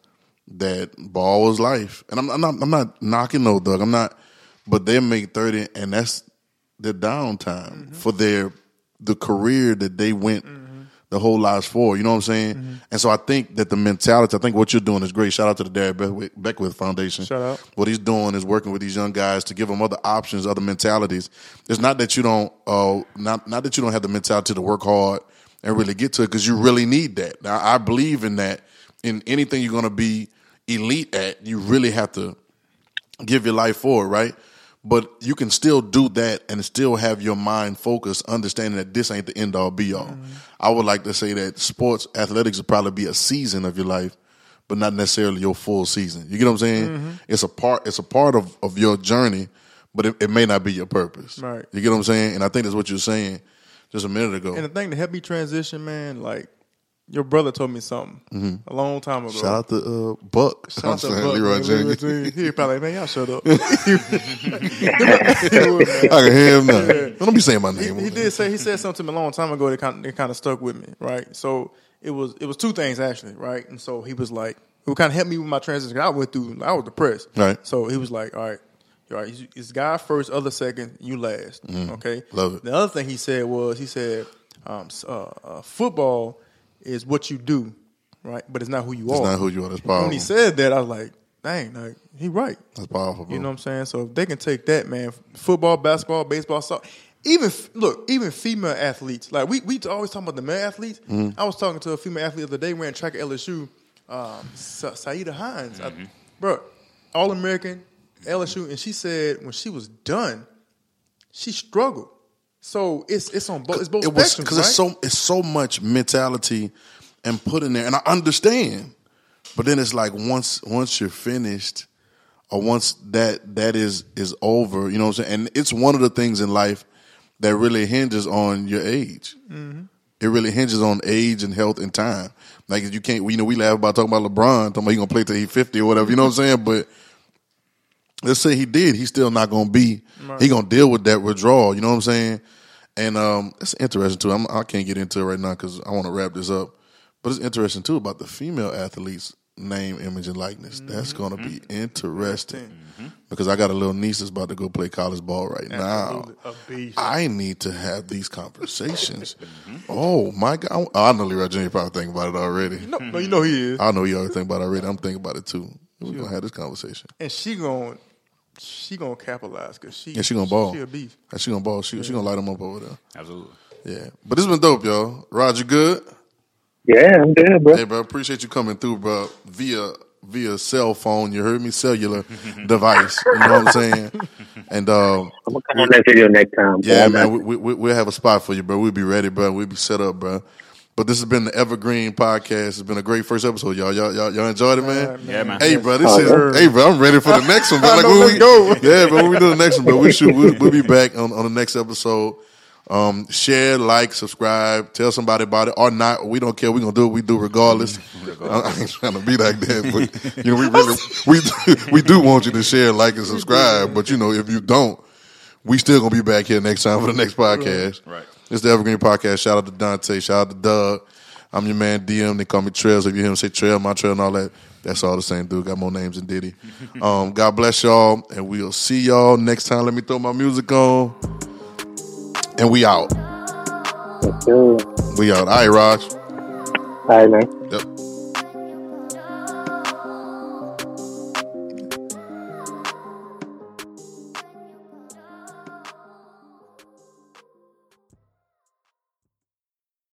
that ball was life. And I'm, I'm not, I'm not knocking no Doug. I'm not, but they make 30 and that's their downtime mm-hmm. for their, the career that they went mm-hmm. the whole lives for. You know what I'm saying? Mm-hmm. And so I think that the mentality, I think what you're doing is great. Shout out to the Derek Beckwith, Beckwith Foundation. Shout out. What he's doing is working with these young guys to give them other options, other mentalities. It's not that you don't, uh, not not that you don't have the mentality to work hard and really get to it because you really need that. Now I believe in that. In anything you're going to be elite at, you really have to give your life for it, right? But you can still do that and still have your mind focused, understanding that this ain't the end all be all. Mm-hmm. I would like to say that sports athletics would probably be a season of your life, but not necessarily your full season. You get what I'm saying? Mm-hmm. It's a part. It's a part of, of your journey, but it, it may not be your purpose. Right. You get what I'm saying? And I think that's what you're saying just a minute ago. And the thing to help me transition, man, like your brother told me something a long time ago. Mm-hmm. Shout out to uh, Buck. Shout I'm out to saying Buck, Leroy. Jenkins. He probably like, man, y'all shut up. I can hear him now. Don't be saying my name. he did say he said something to me a long time ago that kind of, that kind of stuck with me, right? So it was it was two things actually, right? And so he was like, it kind of helped me with my transition. I went through, I was depressed, Right. So he was like, all right. All right, it's God first, other second, you last. Okay, Mm-hmm. Love it. The other thing he said was, he said, um, uh, uh, football is what you do, right? But it's not who you It's are. not who you are. That's powerful. when he said that, I was like, dang, like he right. That's powerful, bro. You know what I'm saying? So if they can take that, man, football, basketball, baseball, soccer, even look, even female athletes. Like we we always talk about the male athletes. I was talking to a female athlete the other day, ran track at LSU. Um, Sa- Saida Hines, I- bro, All American LSU, and she said when she was done, she struggled. So it's it's on both it's both it was because right? it's so it's so much mentality and put in there, and I understand. But then it's like once once you're finished, or once that that is is over, you know what I'm saying. And it's one of the things in life that really hinges on your age. Mm-hmm. It really hinges on age and health and time. Like you can't, you know, we laugh about talking about LeBron, talking about he gonna play till he fifty or whatever. You know what I'm saying? But let's say he did, he's still not gonna be. He gonna deal with that withdrawal. You know what I'm saying? And um, it's interesting too. I'm, I can't get into it right now because I want to wrap this up. But it's interesting too about the female athletes' name, image, and likeness. That's gonna be mm-hmm. interesting mm-hmm. because I got a little niece that's about to go play college ball right now. Absolutely. Beast. I need to have these conversations. Mm-hmm. oh my god! I know Leroy Jr. probably thinking about it already. no, no, you know he is, I know you already think about it already. I'm thinking about it too. We're gonna have this conversation. and she going she gonna capitalize because she Yeah, she gonna ball. She a beast. And she gonna ball. She she gonna light them up over there. Absolutely. Yeah, but this been dope, y'all. Roger, good. Yeah, I'm good, bro. Hey, bro, appreciate you coming through, bro. Via via cell phone. You heard me, cellular device. You know what I'm saying? And um, I'm gonna come on that video next time. yeah, man, we, we, we'll have a spot for you, bro. We'll be ready, bro. We'll be set up, bro. But this has been the Evergreen podcast. It's been a great first episode, y'all. Y'all, y'all, y'all enjoyed it, man. Yeah, man. Hey, bro, this Oh, is yeah. hey, bro. I'm ready for the next one, bro. I Like, when we, go. Yeah, bro. When we do the next one, bro, we should we'll, we'll be back on, on the next episode. Um, share, like, subscribe, tell somebody about it or not. We don't care. We're gonna do what we do regardless. I, I ain't trying to be like that, but you know, we really we do, we do want you to share, like, and subscribe. But you know, if you don't, we still gonna be back here next time for the next podcast. Right. It's the Evergreen Podcast. Shout out to Dante. Shout out to Doug. I'm your man DM. They call me Trail. So if you hear him say Trail, my Trail, and all that, that's all the same dude. Got more names than Diddy. Um, God bless y'all, and we'll see y'all next time. Let me throw my music on, and we out. Yes, sir. We out. All right, Raj. All right, man. Yep.